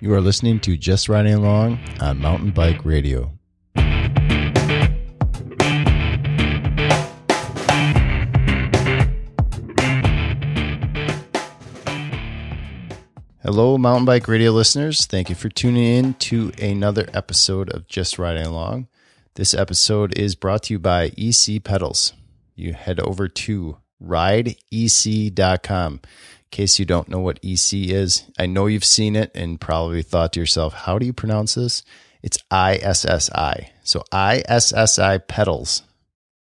You are listening to Just Riding Along on Mountain Bike Radio. Hello, Mountain Bike Radio listeners. Thank you for tuning in to another episode of Just Riding Along. This episode is brought to you by iSSi Pedals. You head over to rideissi.com. Case you don't know what iSSi is, I know you've seen it and probably thought to yourself, how do you pronounce this? It's ISSI. So ISSI Pedals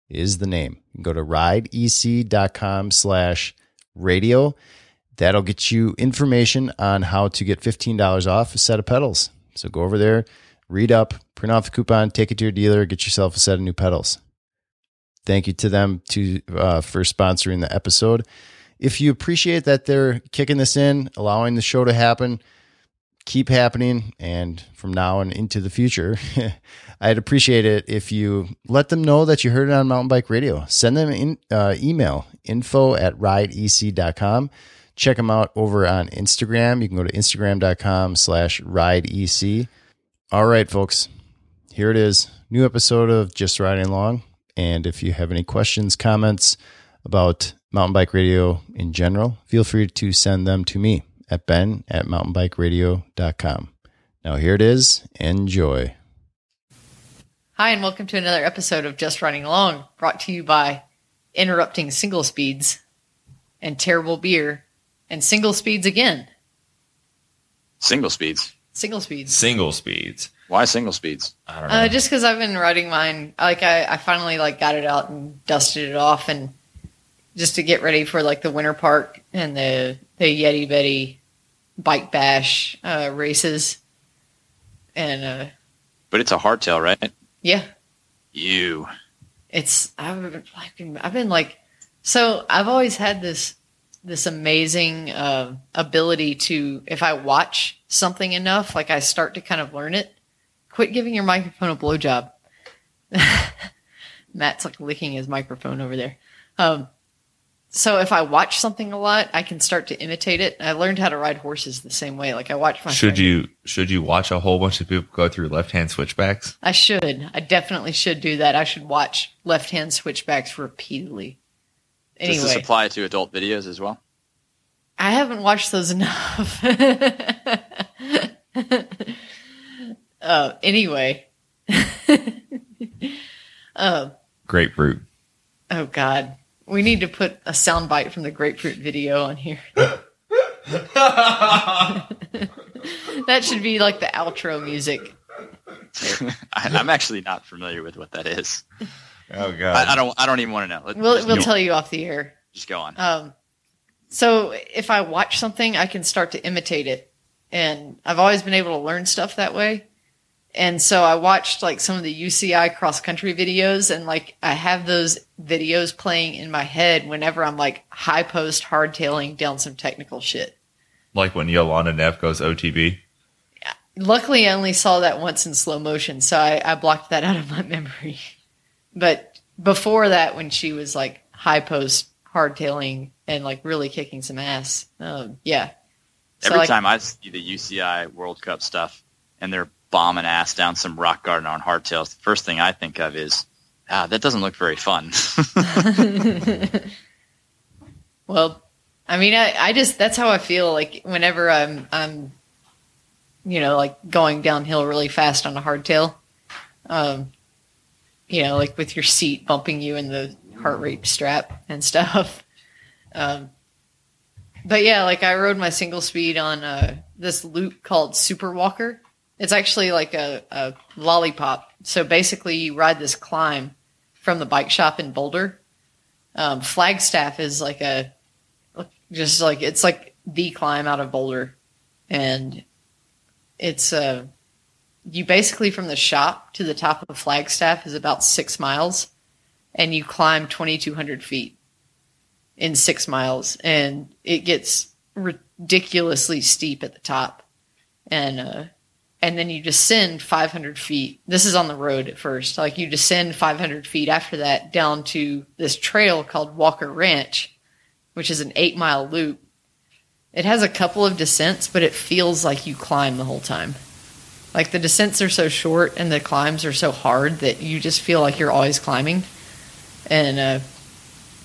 is the name. Go to rideissi.com slash radio That'll get you information on how to get $15 off a set of pedals. So go over there, read up, print off the coupon, take it to your dealer, get yourself a set of new pedals. Thank you to them to uh, for sponsoring the episode. If you appreciate that they're kicking this in, allowing the show to happen, keep happening, and from now and into the future, I'd appreciate it if you let them know that you heard it on Mountain Bike Radio. Send them an uh, email info at rideissi.com check them out over on Instagram. You can go to instagram.com slash rideissi. All right, folks, here it is. New episode of Just Riding Along. And if you have any questions, comments about mountain bike radio in general, feel free to send them to me at ben at mountainbikeradio.com. Now here it is. Enjoy. Hi, and welcome to another episode of Just Running Along, brought to you by Interrupting Single Speeds and Terrible Beer and single speeds again. Single speeds. Single speeds. Single speeds. Why single speeds? I don't know. Uh, just because I've been riding mine, like I, I finally like got it out and dusted it off, and just to get ready for like the winter park and the the Yeti Betty bike bash uh, races, and uh, But it's a hardtail, right? yeah, You. it's I've been like I've been like so I've always had this this amazing uh, ability to if I watch something enough, like I start to kind of learn it. Quit giving your microphone a blowjob. Matt's like licking his microphone over there. Um, so if I watch something a lot, I can start to imitate it. I learned how to ride horses the same way. Like I watch my should friend- you should you watch a whole bunch of people go through left hand switchbacks? I should. I definitely should do that. I should watch left hand switchbacks repeatedly. Does this apply to adult videos as well? I haven't watched those enough. uh, anyway. uh, Grapefruit. oh, God. We need to put a soundbite from the grapefruit video on here. that should be like the outro music. I, I'm actually not familiar with what that is. Oh god. I, I don't. I don't even want to know. Let, We'll, we'll go, tell you off the air. just go on. Um, so if I watch something, I can start to imitate it, and I've always been able to learn stuff that way. And so I watched like some of the UCI cross country videos, and like I have those videos playing in my head whenever I'm like high post hardtailing down some technical shit. like when Jolanda Neff goes OTB. Luckily, I only saw that once in slow motion, so I, I blocked that out of my memory. But before that, when she was like high post hardtailing and like really kicking some ass, um, yeah. So, Every like, time I see the UCI World Cup stuff and they're bombing ass down some rock garden on hardtails, the first thing I think of is, ah, that doesn't look very fun. Well, I mean, I, I just that's how I feel like whenever I'm I'm, you know, like going downhill really fast on a hardtail, um, you know, like with your seat bumping you in the heart rate strap and stuff. Um, but yeah, like I rode my single speed on uh, this loop called Super Walker. It's actually like a, a lollipop. So basically, you ride this climb from the bike shop in Boulder. Um, Flagstaff is like a just like it's like the climb out of Boulder, and it's a you basically from the shop to the top of Flagstaff is about six miles, and you climb twenty two hundred feet in six miles, and it gets ridiculously steep at the top, and uh, and then you descend five hundred feet. This is on the road at first, like you descend five hundred feet after that down to this trail called Walker Ranch which is an eight mile loop. it has a couple of descents, but it feels like you climb the whole time. Like the descents are so short and the climbs are so hard that you just feel like you're always climbing. And uh,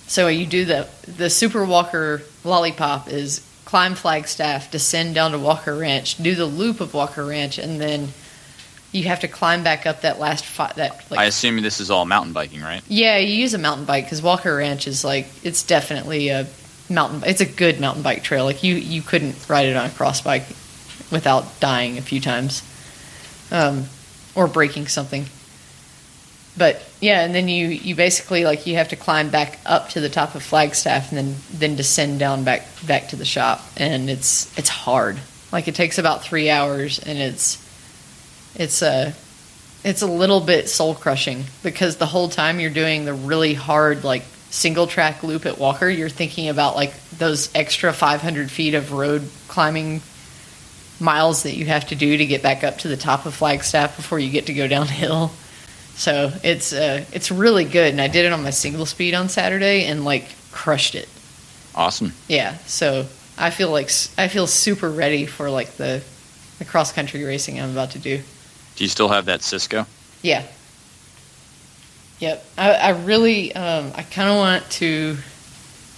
so you do the the Super Walker Lollipop is climb Flagstaff, descend down to Walker Ranch, do the loop of Walker Ranch, and then you have to climb back up that last fi- that like I assume this is all mountain biking, right? yeah, you use a mountain bike because Walker Ranch is like it's definitely a mountain. It's a good mountain bike trail. Like you, you couldn't ride it on a cross bike without dying a few times, um, or breaking something. But yeah, and then you you basically like you have to climb back up to the top of Flagstaff and then then descend down back back to the shop, and it's it's hard. Like it takes about three hours, and it's it's a it's a little bit soul crushing because the whole time you're doing the really hard like single track loop at Walker, you're thinking about like those extra 500 feet of road climbing miles that you have to do to get back up to the top of Flagstaff before you get to go downhill. So it's uh, it's really good, and I did it on my single speed on Saturday and like crushed it. Awesome. Yeah, so I feel like I feel super ready for like the the cross country racing I'm about to do. Do you still have that Cisco? Yeah. Yep. I, I really, um, I kind of want to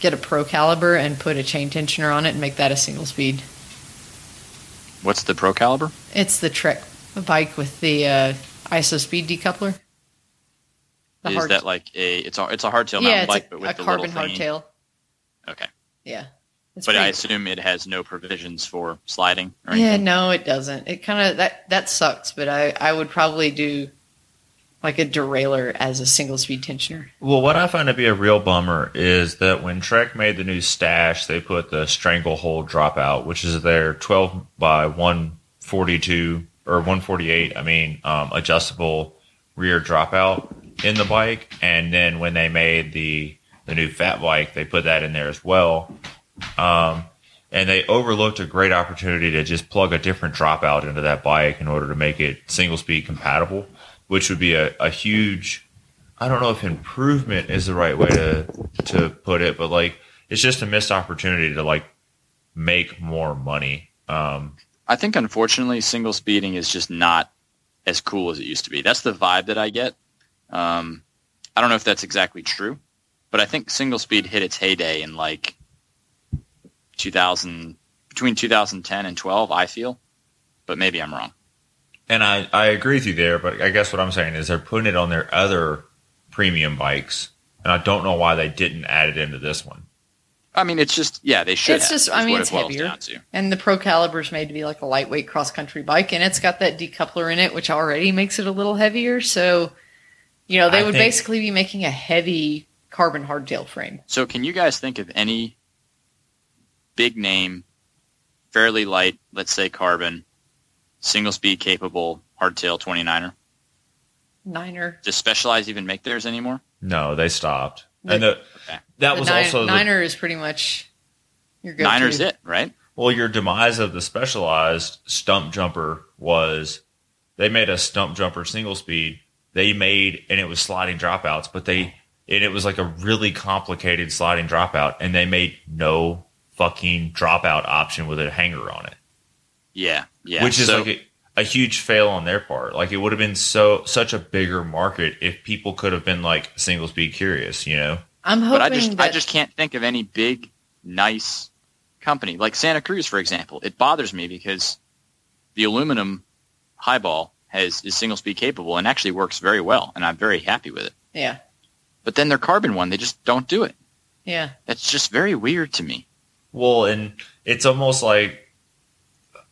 get a Procaliber and put a chain tensioner on it and make that a single speed. What's the Procaliber? It's the Trek bike with the uh, IsoSpeed decoupler. The is hard- that like a it's a it's a hardtail yeah, mountain it's bike, a, but with a the carbon little thingy? hardtail. Okay, Yeah. It's but I pretty- assume it has no provisions for sliding or yeah, no, it doesn't. It kind of that that sucks. But I I would probably do like a derailleur as a single speed tensioner. Well, what I find to be a real bummer is that when Trek made the new Stache, they put the stranglehold dropout, which is their 12 by 142 or 148, I mean, um, adjustable rear dropout in the bike. And then when they made the, the new fat bike, they put that in there as well. Um, and they overlooked a great opportunity to just plug a different dropout into that bike in order to make it single speed compatible, which would be a, a huge I don't know if improvement is the right way to to put it, but like it's just a missed opportunity to like make more money. Um, I think unfortunately single speeding is just not as cool as it used to be. That's the vibe that I get. Um, I don't know if that's exactly true, but I think single speed hit its heyday in like 2000 between 2010 and 12. I feel, but maybe I'm wrong. and I I agree with you there, but I guess what I'm saying is they're putting it on their other premium bikes, and I don't know why they didn't add it into this one. I mean, it's just yeah, they should. It's have, just- I mean, it's it heavier. And the Procaliber's made to be like a lightweight cross country bike, and it's got that decoupler in it, which already makes it a little heavier. So, you know, they I would think- basically be making a heavy carbon hardtail frame. So, can you guys think of any big name, fairly light, let's say carbon, single speed capable hardtail 29er? Niner. Does Specialized even make theirs anymore? No, they stopped, The- and the, Okay. that the was Nine- also the, Niner is pretty much your go-to. Niner's it, right? Well, your demise of the specialized Stumpjumper was they made a Stumpjumper single speed. They made and it was sliding dropouts, but they and it was like a really complicated sliding dropout, and they made no fucking dropout option with a hanger on it, Yeah, yeah. which is So- like a, a huge fail on their part. Like it would have been so such a bigger market if people could have been like single speed curious, you know. I'm hoping but I just that I just can't think of any big, nice company like Santa Cruz, for example. It bothers me because the aluminum highball has is single speed capable and actually works very well, and I'm very happy with it. yeah, But then their carbon one, they just don't do it. yeah, That's just very weird to me. Well, and it's almost like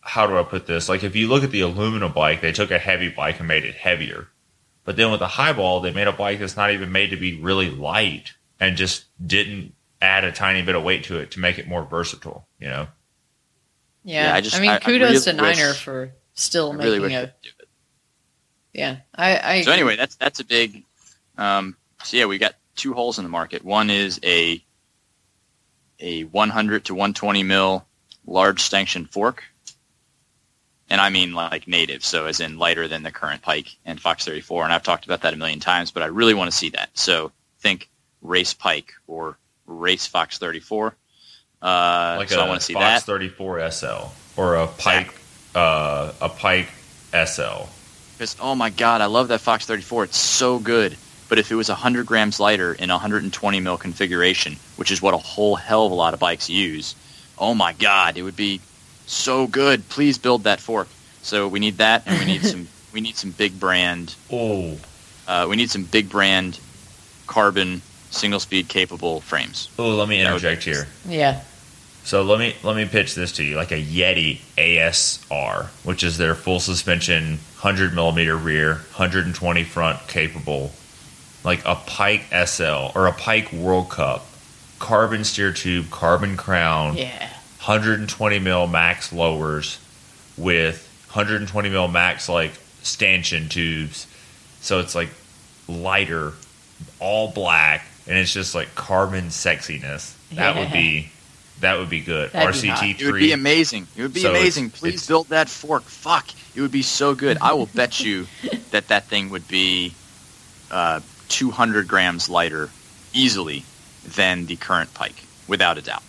how do I put this? Like if you look at the aluminum bike, they took a heavy bike and made it heavier. But then with the highball, they made a bike that's not even made to be really light and just didn't add a tiny bit of weight to it to make it more versatile, you know? yeah. Yeah, I, I mean, I- I kudos really to Niner wish- for still I really making they a. could do it. Yeah, I. I So anyway, that's that's a big. Um, so yeah, we got two holes in the market. One is a a 100 to 120 mil large stanchion fork, and I mean like native, so as in lighter than the current Pike and Fox 34. And I've talked about that a million times, but I really want to see that. So think race Pike or race Fox 34. Uh, like so a I want to see that. Fox that. 34 SL or a Pike uh, a Pike SL. Because oh my god, I love that Fox 34. It's so good. But if it was 100 grams lighter in a 120 mil configuration, which is what a whole hell of a lot of bikes use, oh my god, it would be so good. Please build that fork. So we need that, and we need some we need some big brand. Oh, Uh, we need some big brand carbon single speed capable frames. oh, let me interject here. Yeah. So let me let me pitch this to you, like a Yeti ASR, which is their full suspension, hundred millimeter rear, hundred and twenty front capable, like a Pike SL or a Pike World Cup, carbon steer tube, carbon crown, Yeah. 120 mil max lowers with 120 mil max like stanchion tubes. So it's like lighter, all black, and it's just like carbon sexiness. That would be that would be good. That'd be hot. RCT It would be amazing. It would be So it's- amazing. Please it's- build that fork. Fuck, it would be so good. I will bet you that that thing would be uh, 200 grams lighter easily than the current Pike, without a doubt.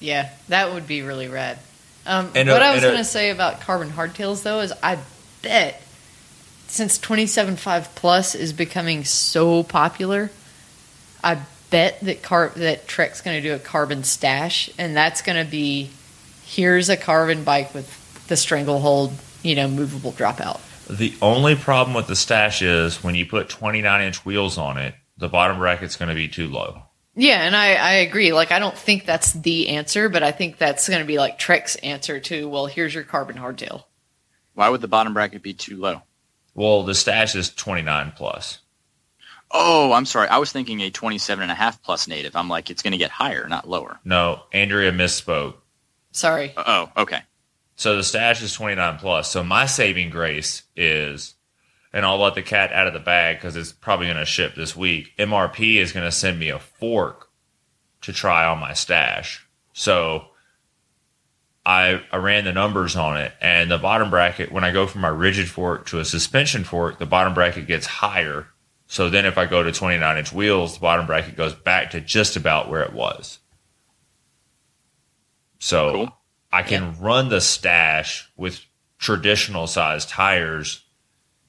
Yeah, that would be really rad. Um, And what I was going to say about carbon hardtails, though, is I bet since 27.5 Plus is becoming so popular, I bet that car- that Trek's going to do a carbon Stache, and that's going to be here's a carbon bike with the stranglehold, you know, movable dropout. The only problem with the Stache is when you put 29 inch wheels on it, the bottom bracket's going to be too low. Yeah, and I, I agree. Like, I don't think that's the answer, but I think that's going to be like Trek's answer to, well, here's your carbon hardtail. Why would the bottom bracket be too low? Well, the Stache is 29 plus. Oh, I'm sorry. I was thinking a 27 and a half plus native. I'm like, it's going to get higher, not lower. No, Andrea misspoke. Sorry. Oh, okay. So the Stache is 29 plus. So my saving grace is, and I'll let the cat out of the bag because it's probably going to ship this week. MRP is going to send me a fork to try on my Stache. So I, I ran the numbers on it, and the bottom bracket, when I go from my rigid fork to a suspension fork, the bottom bracket gets higher. So then if I go to 29 inch wheels, the bottom bracket goes back to just about where it was. So Cool. I can run the Stache with traditional size tires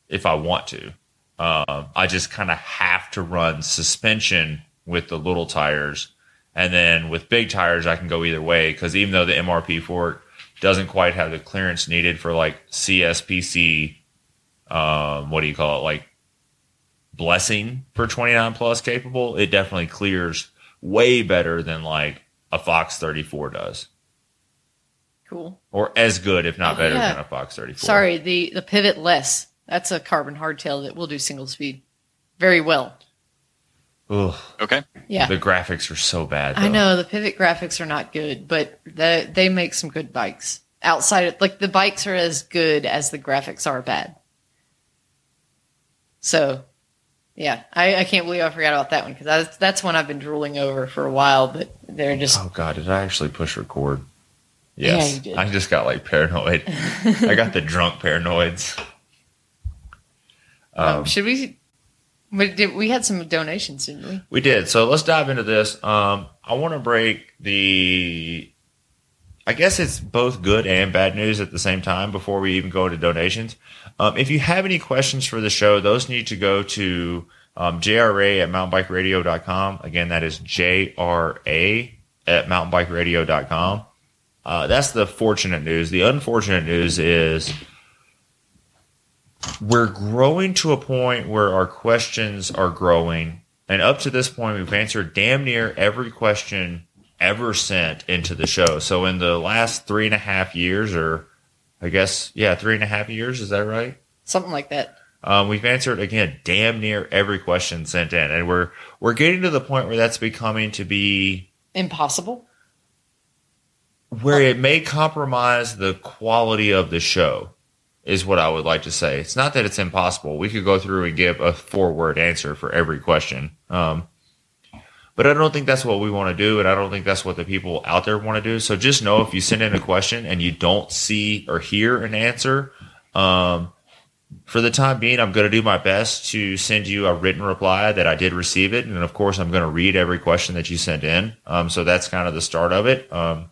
if I want to. Um, I just kind of have to run suspension with the little tires. And then with big tires, I can go either way because even though the MRP fork doesn't quite have the clearance needed for like CSPC, um, what do you call it? Like blessing for 29 plus capable, it definitely clears way better than like a Fox 34 does Cool. or as good, if not Oh, better yeah. than a Fox 34. Sorry, the the Pivot LES. That's a carbon hardtail that will do single speed very well. Ugh, Okay. Yeah. the graphics are so bad. I know the pivot graphics are not good, but the, they make some good bikes. Outside of like the bikes are as good as the graphics are bad. So, yeah, I, I can't believe I forgot about that one because that's that's one I've been drooling over for a while. But they're just Oh god, did I actually push record? Yeah, Yes, did. I just got like paranoid. I got the drunk paranoids. um, should we? We, did, we had some donations, didn't we? We did. So let's dive into this. Um, I want to break the. I guess it's both good and bad news at the same time before we even go into donations. Um, if you have any questions for the show, those need to go to um, JRA at mountainbikeradio.com. Again, that is JRA at mountainbikeradio.com. Uh, that's the fortunate news. The unfortunate news is we're growing to a point where our questions are growing. And up to this point, we've answered damn near every question ever sent into the show. So in the last three and a half years, or I guess, yeah, three and a half years, is that right? Something like that. Um, we've answered again damn near every question sent in, and we're we're getting to the point where that's becoming to be Impossible. where it may compromise the quality of the show is what I would like to say. It's not that it's impossible. We could go through and give a four word answer for every question. Um, but I don't think that's what we want to do, and I don't think that's what the people out there want to do. So just know if you send in a question and you don't see or hear an answer, um, for the time being, I'm going to do my best to send you a written reply that I did receive it, and of course, I'm going to read every question that you sent in. Um, so that's kind of the start of it. Um,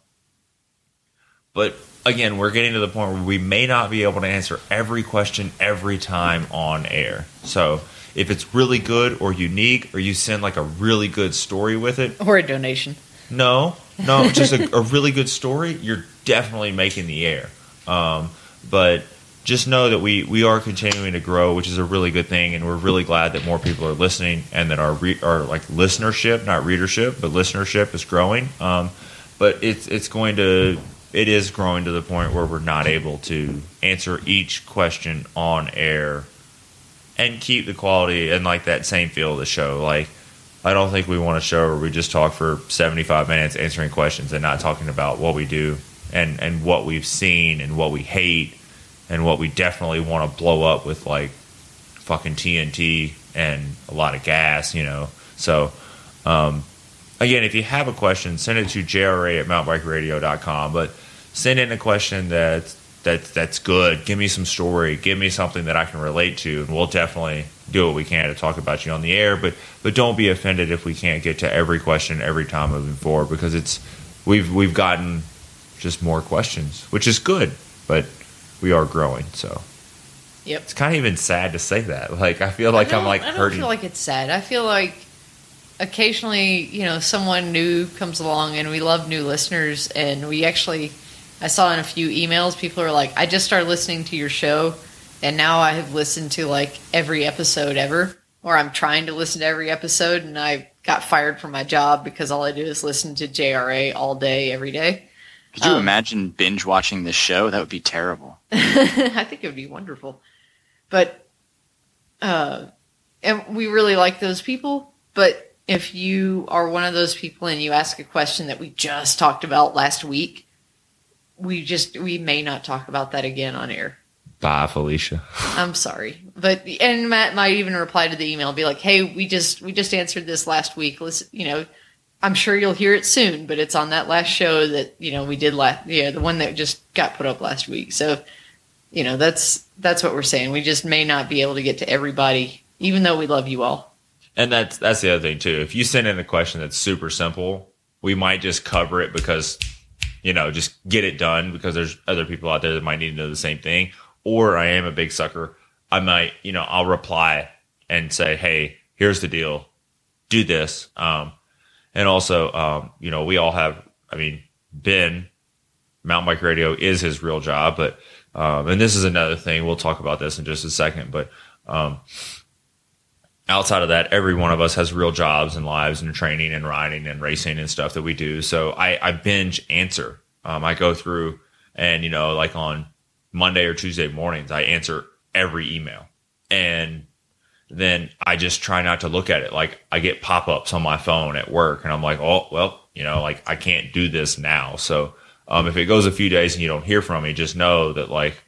but again, we're getting to the point where we may not be able to answer every question every time on air. So if it's really good or unique, or you send like a really good story with it, Or a donation. no, no, just a, a really good story. You're definitely making the air. Um, but just know that we we are continuing to grow, which is a really good thing, and we're really glad that more people are listening and that our re- our like listenership, not readership, but listenership is growing. Um, but it's it's going to it is growing to the point where we're not able to answer each question on air and keep the quality and like that same feel of the show. Like I don't think we want a show where we just talk for 75 minutes answering questions and not talking about what we do and, and what we've seen and what we hate and what we definitely want to blow up with like fucking TNT and a lot of gas, you know. So, um, again, if you have a question, send it to jra at mountainbikeradio.com. But send in a question that's that's that's good. Give me some story. Give me something that I can relate to, and we'll definitely do what we can to talk about you on the air. But but don't be offended if we can't get to every question every time moving forward because it's we've we've gotten just more questions, which is good. But we are growing, so Yep. it's kind of even sad to say that. Like I feel like I I'm like I don't hurting. feel like it's sad. I feel like occasionally, you know, someone new comes along, and we love new listeners. And we actually, I saw in a few emails, people are like, "I just started listening to your show, and now I have listened to like every episode ever, or I'm trying to listen to every episode, and I got fired from my job because all I do is listen to JRA all day, every day." Could you Um, imagine binge watching this show? That would be terrible. I think it would be wonderful. But uh and we really like those people, but if you are one of those people and you ask a question that we just talked about last week, we just we may not talk about that again on air. Bye, Felicia. I'm sorry. But and Matt might even reply to the email be like, "Hey, we just we just answered this last week. Let's, you know, I'm sure you'll hear it soon, but it's on that last show that, you know, we did last yeah, the one that just got put up last week." So, you know, that's that's what we're saying. We just may not be able to get to everybody even though we love you all. And that's that's the other thing too. If you send in a question that's super simple, we might just cover it because you know just get it done because there's other people out there that might need to know the same thing. Or I am a big sucker. I might you know I'll reply and say, hey, here's the deal, do this. Um, and also um, you know we all have. I mean Ben, Mountain Bike Radio is his real job, but um, and this is another thing. We'll talk about this in just a second, but. Um, outside of that, every one of us has real jobs and lives and training and riding and racing and stuff that we do. So I, I binge answer. Um, I go through and, you know, like on Monday or Tuesday mornings, I answer every email. And then I just try not to look at it. Like I get pop ups on my phone at work and I'm like, oh, well, you know, like I can't do this now. So um, if it goes a few days and you don't hear from me, just know that like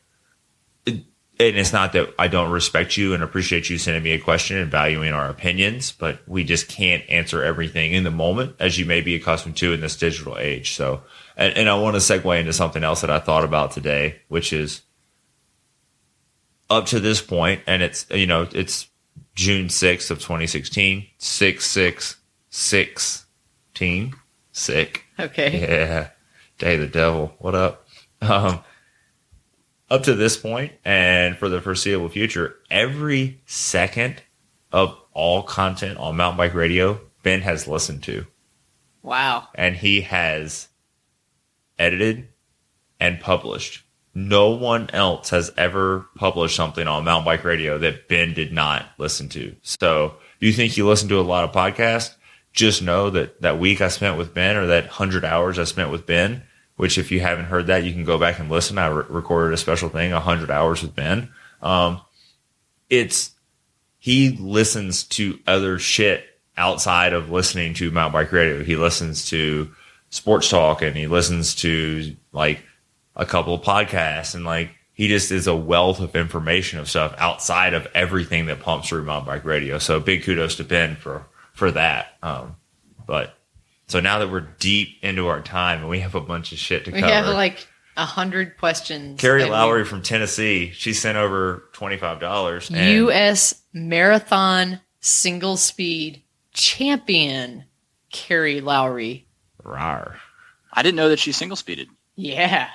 and it's not that I don't respect you and appreciate you sending me a question and valuing our opinions, but we just can't answer everything in the moment as you may be accustomed to in this digital age. So, and, and I want to segue into something else that I thought about today, which is up to this point, and it's, you know, it's June 6th of 2016, 6 6 16, sick. Okay. Yeah. Day of the devil. What up? Um, up to this point and for the foreseeable future, every second of all content on Mountain Bike Radio, Ben has listened to Wow. and he has edited and published. No one else has ever published something on Mountain Bike Radio that Ben did not listen to. So, you think you listen to a lot of podcasts? Just know that that week I spent with Ben or that 100 hours I spent with Ben, which if you haven't heard that, you can go back and listen. I re- recorded a special thing, 100 hours with Ben. Um, it's, he listens to other shit outside of listening to Mountain Bike Radio. He listens to sports talk and he listens to like a couple of podcasts and like he just is a wealth of information of stuff outside of everything that pumps through Mountain Bike Radio. So big kudos to Ben for for that. Um, but so now that we're deep into our time and we have a bunch of shit to We cover, have like a hundred questions. Carey and we- Lowery from Tennessee, she sent over twenty five dollars. U.S. Marathon Single Speed Champion Carey Lowery. Rar. I didn't know that she single speeded. Yeah.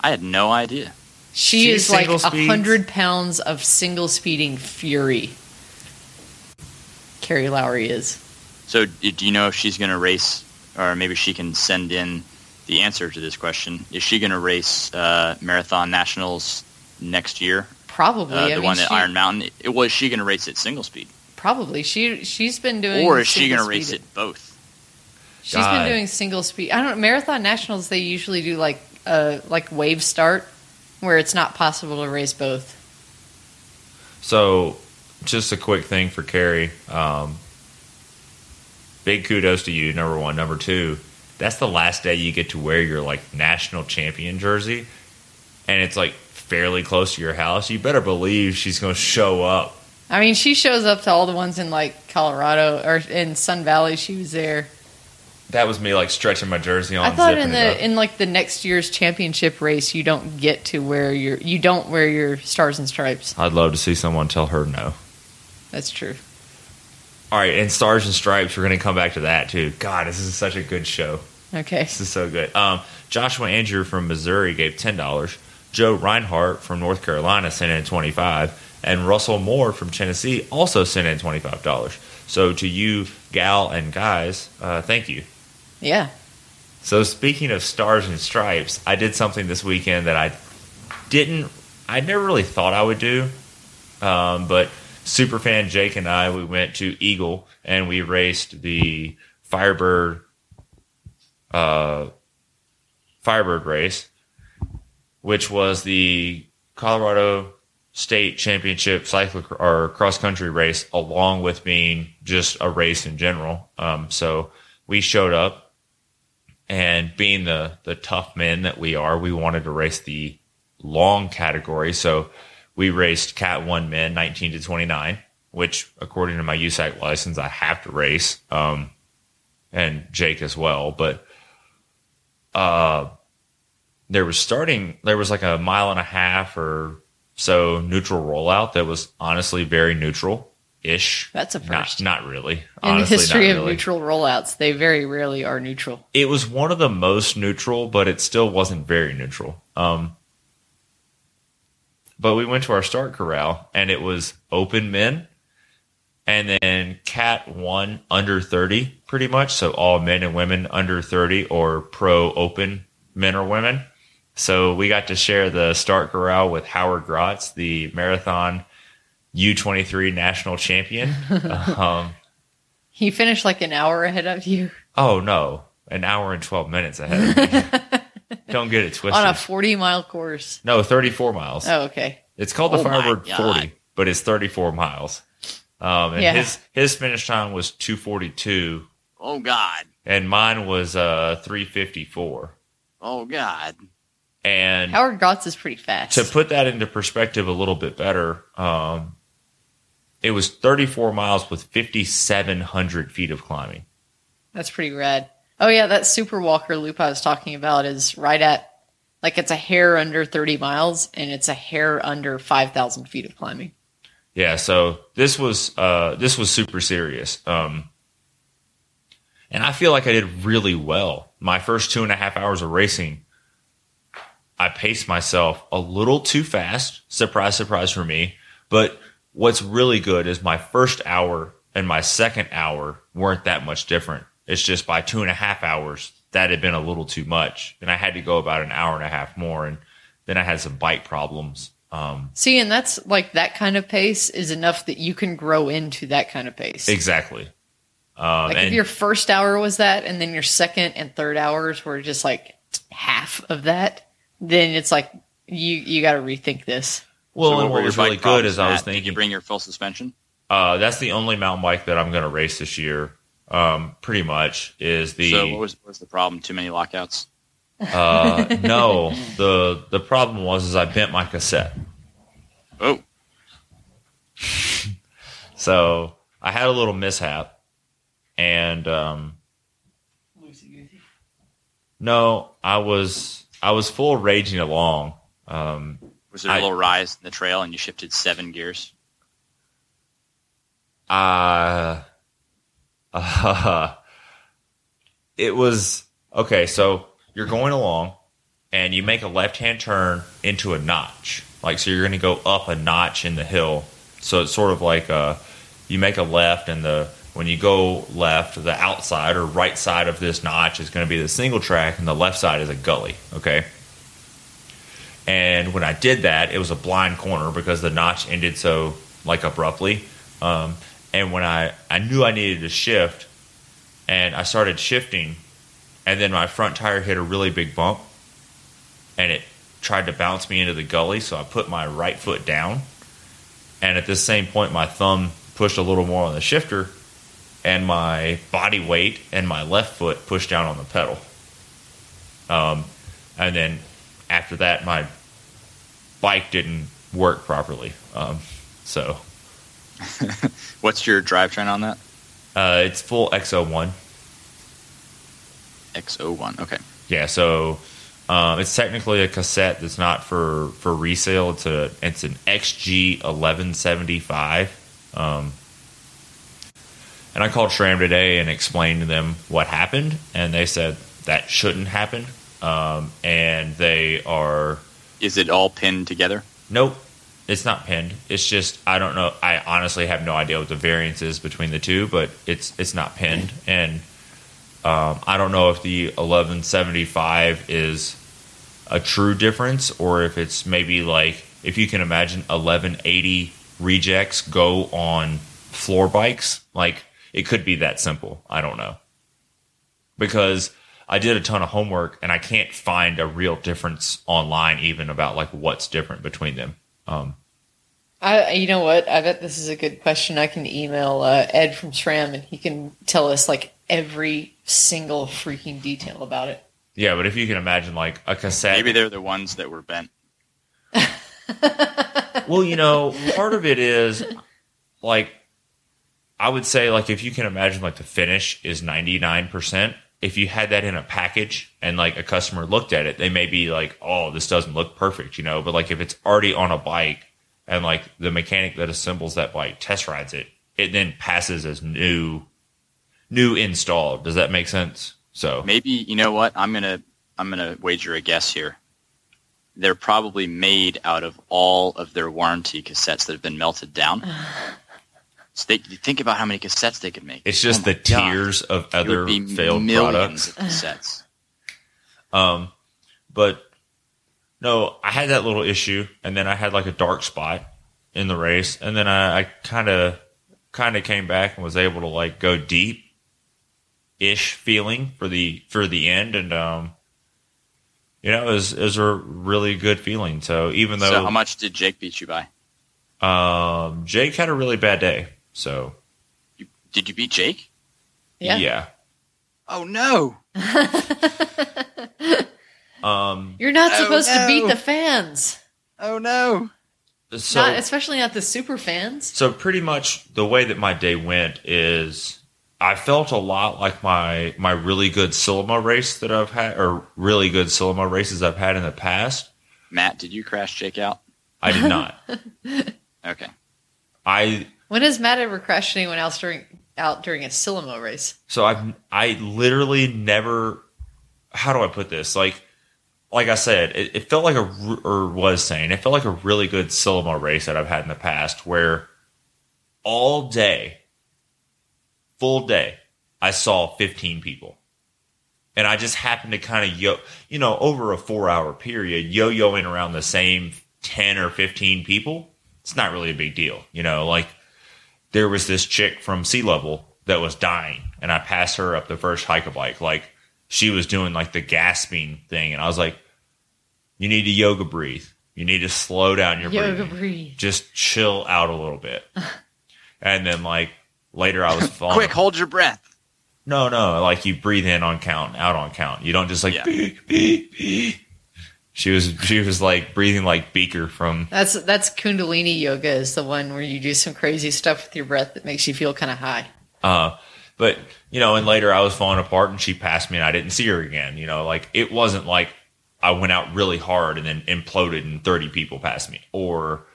I had no idea. She She's is like a hundred pounds of single speeding fury. Carey Lowery is. So, do you know if she's going to race, or maybe she can send in the answer to this question? Is she going to race uh, marathon nationals next year? Probably. Uh, I the mean, one at she- Iron Mountain. It, was she going to race at single speed, Probably. She she's been doing. or is she going to race speed- it both? She's been doing single speed. I don't know. Marathon nationals. They usually do like uh like wave start, where it's not possible to race both. So, just a quick thing for Carey. Um, big kudos to you, number one. Number two, that's the last day you get to wear your like national champion jersey, and it's like fairly close to your house. You better believe she's going to show up. I mean, she shows up to all the ones in like Colorado or in Sun Valley. She was there. That was me like stretching my jersey on. I thought in the in like the next year's championship race, you don't get to wear your you don't wear your stars and stripes. I'd love to see someone tell her no. That's true. All right, and Stars and Stripes, we're going to come back to that too. God, this is such a good show. Okay. This is so good. Um, Joshua Andrew from Missouri gave ten dollars. Joe Rinehart from North Carolina sent in twenty five, and Russell Moore from Tennessee also sent in twenty five dollars. So to you, gal and guys, uh, thank you. Yeah. So speaking of stars and stripes, I did something this weekend that I didn't. I never really thought I would do, um, but superfan Jake and I we went to Eagle and we raced the Firebird, uh, Firebird race, which was the Colorado State Championship cycle or cross country race, along with being just a race in general. Um, so we showed up and being the the tough men that we are, we wanted to race the long category. So we raced Cat One men, nineteen to twenty nine, which according to my USAC license, I have to race, um, and Jake as well. But uh, there was starting, there was like a mile and a half or so neutral rollout that was honestly very neutral ish. That's a Not, first. not really. In Honestly, the history not of really. neutral rollouts, they very rarely are neutral. it was one of the most neutral, but it still wasn't very neutral. Um, but we went to our start corral and it was open men and then cat one under 30 pretty much. So all men and women under 30 or pro open men or women. So we got to share the start corral with Howard Grotts, the marathon U23 national champion. um, He finished like an hour ahead of you Oh no, an hour and twelve minutes ahead. Of me. Don't get it twisted. on a 40 mile course. no, thirty-four miles. Oh, okay. It's called the Oh Firebird Forty, but it's thirty-four miles. Um, and Yeah. his his finish time was 242. Oh, God! and mine was uh three fifty-four. Oh God! And Howard Grotts is pretty fast. to put that into perspective a little bit better, um, it was thirty-four miles with fifty-seven hundred feet of climbing. That's pretty rad. Oh yeah, that super walker loop I was talking about is right at like it's a hair under 30 miles and it's a hair under 5,000 feet of climbing. Yeah, so this was uh, this was super serious, um, and I feel like I did really well. My first two and a half hours of racing, I paced myself a little too fast. Surprise, surprise for me. But what's really good is my first hour and my second hour weren't that much different. It's just by two and a half hours that had been a little too much, and I had to go about an hour and a half more, and then I had some bike problems. Um, See, and that's like that kind of pace is enough that you can grow into that kind of pace. exactly. Um, Like if your first hour was that and then your second and third hours were just like half of that, then it's like you you got to rethink this. Well, So and were what your was bike really good problems, is I was Matt? Did thinking you bring your full suspension? uh, that's the only mountain bike that I'm going to race this year. Um, pretty much is the so what was what was the problem? Too many lockouts. uh, no the the problem was is I bent my cassette, Oh, so I had a little mishap, and um, no, I was I was full raging along. Um, Was there a I- little rise in the trail and you shifted seven gears? uh, uh, it was okay. So you're going along, and you make a left hand turn into a notch. Like so, you're going to go up a notch in the hill. So it's sort of like uh, you make a left, and the when you go left, the outside or right side of this notch is going to be the single track, and the left side is a gully. Okay. And when I did that, it was a blind corner because the notch ended so like abruptly. Um, and when I, I knew I needed to shift, and I started shifting, and then my front tire hit a really big bump, and it tried to bounce me into the gully. So I put my right foot down, and at this same point, my thumb pushed a little more on the shifter, and my body weight and my left foot pushed down on the pedal. Um, and then after that, my bike didn't work properly. Um, so What's your drivetrain on that? uh, it's full XO1. XO1. Okay. Yeah, so um, it's technically a cassette that's not for, for resale. It's a it's an XG eleven seventy five. Um, and I called SRAM today and explained to them what happened, and they said that shouldn't happen. Um, and they are Is it all pinned together? Nope, it's not pinned. It's just I don't know. I honestly have no idea what the variance is between the two, but it's it's not pinned, and um, I don't know if the eleven seventy five is a true difference or if it's maybe like if you can imagine eleven eighty rejects go on floor bikes, like it could be that simple. I don't know because I did a ton of homework and I can't find a real difference online even about like what's different between them. Um, I, you know what? I bet this is a good question. I can email uh, Ed from SRAM and he can tell us like every single freaking detail about it. yeah, but if you can imagine like a cassette, Maybe they're the ones that were bent. well, you know, part of it is like I would say like if you can imagine like the finish is 99%, if you had that in a package and like a customer looked at it, they may be like, "Oh, this doesn't look perfect," you know, but like if it's already on a bike and like the mechanic that assembles that bike test rides it, it then passes as new new installed. Does that make sense? So, Maybe you know what? I'm gonna I'm gonna wager a guess here. They're probably made out of all of their warranty cassettes that have been melted down. so they, think about how many cassettes they could make. it's just Oh my the God. tiers of It other would be failed millions products. of cassettes. Um, but no, I had that little issue, and then I had like a dark spot in the race, and then I kind of kind of came back and was able to like go deep ish feeling for the for the end, and um, you know, it was it was a really good feeling. So even though, so though how much did Jake beat you by? um, Jake had a really bad day, so You, did you beat Jake? Yeah. yeah. Oh no! Um, You're not Oh, supposed to beat the fans. Oh no! so not especially not the super fans. So pretty much the way that my day went is I felt a lot like my my really good Silima race that I've had or really good Silima races I've had in the past. Matt, did you crash Jake out? I did not. Okay. I When has Matt ever crashed anyone else during out during a Silimo race? so I've I literally never how do I put this? Like like I said, it, it felt like a or was saying it felt like a really good Silima race that I've had in the past where all day full day I saw 15 people. And I just happened to kind of yo, you know, over a 4-hour period yo-yoing around the same 10 or 15 people. It's not really a big deal, you know, like there was this chick from sea level that was dying and I passed her up the first hike a bike like she was doing like the gasping thing and I was like you need to yoga breathe. You need to slow down your Yoga breathing breathe. just chill out a little bit. and then like later I was falling. Quick, hold your breath. No, no, like you breathe in on count, out on count. You don't just like Yeah. beep, beep, beep. She was she was like breathing like Beaker from That's that's Kundalini yoga is the one where you do some crazy stuff with your breath that makes you feel kind of high. uh but you know, and later I was falling apart and she passed me and I didn't see her again. You know, like it wasn't like I went out really hard and then imploded and 30 people passed me, or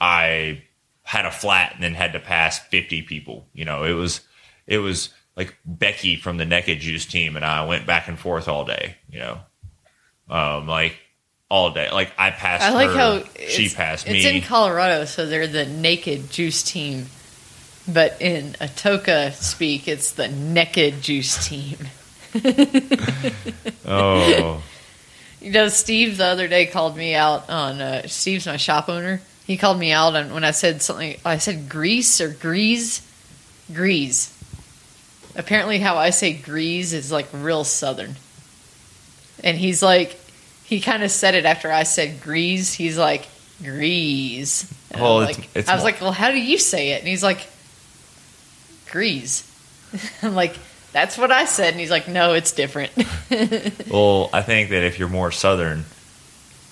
I had a flat and then had to pass 50 people. You know, it was it was like Becky from the Naked Juice team and I went back and forth all day. You know, um, like all day. Like I passed. I like her, how she passed It's in Colorado, so they're the naked juice team. But in Atoka speak, it's the naked juice team. oh, You know, Steve the other day called me out on. Uh, Steve's my shop owner. He called me out on when I said something. I said grease or grease, grease. Apparently, how I say grease is like real southern. And he's like, he kind of said it after I said grease. He's like grease. And Well, it's- like, it's I was more- like, well, how do you say it? And he's like, grease. I'm like, that's what I said. And he's like, no, it's different. well, I think that if you're more southern,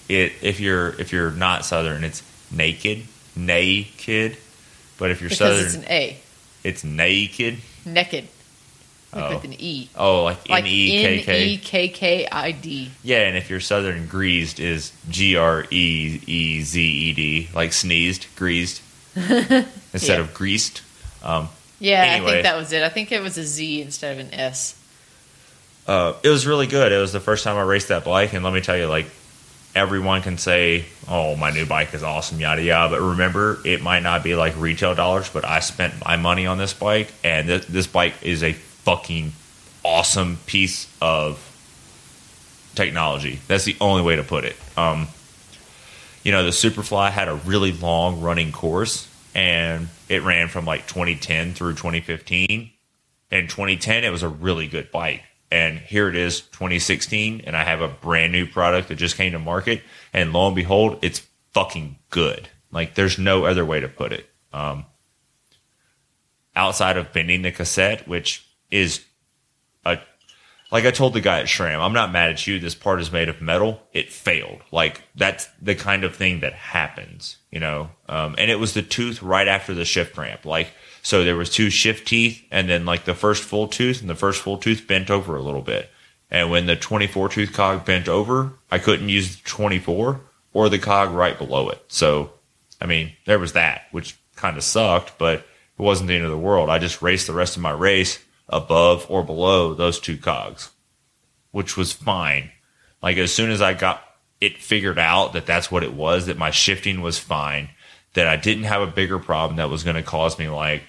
it if you're if you're not southern, it's naked, naked. But if you're because southern, it's an A. it's naked. Naked. Like Oh. with an E. Oh, like N E K N K. E K K I D. Yeah, and if you're southern, greased is G R E E Z E D, like sneezed, greased, instead Yeah. of greased. Um, Yeah, I think that was it. I think it was a Z instead of an S. uh, it was really good. It was the first time I raced that bike, and let me tell you, like everyone can say, "Oh, my new bike is awesome," yada yada. But remember, it might not be like retail dollars, but I spent my money on this bike, and th- this bike is a fucking awesome piece of technology. That's the only way to put it. Um, you know, the Superfly had a really long running course, and it ran from like 2010 through 2015 in 2010 it was a really good bike. And here it is 2016 and i have a brand new product that just came to market. And lo and behold it's fucking good. Like there's no other way to put it. Um, outside of bending the cassette which is a like i told the guy at shram i'm not mad at you this part is made of metal it failed like that's the kind of thing that happens you know um, and it was the tooth right after the shift ramp like so there was two shift teeth and then like the first full tooth and the first full tooth bent over a little bit. And when the 24 tooth cog bent over, I couldn't use the 24 or the cog right below it. So, I mean, there was that, which kind of sucked, but it wasn't the end of the world. I just raced the rest of my race above or below those two cogs, which was fine. Like as soon as I got it figured out that that's what it was, that my shifting was fine, that I didn't have a bigger problem that was going to cause me like,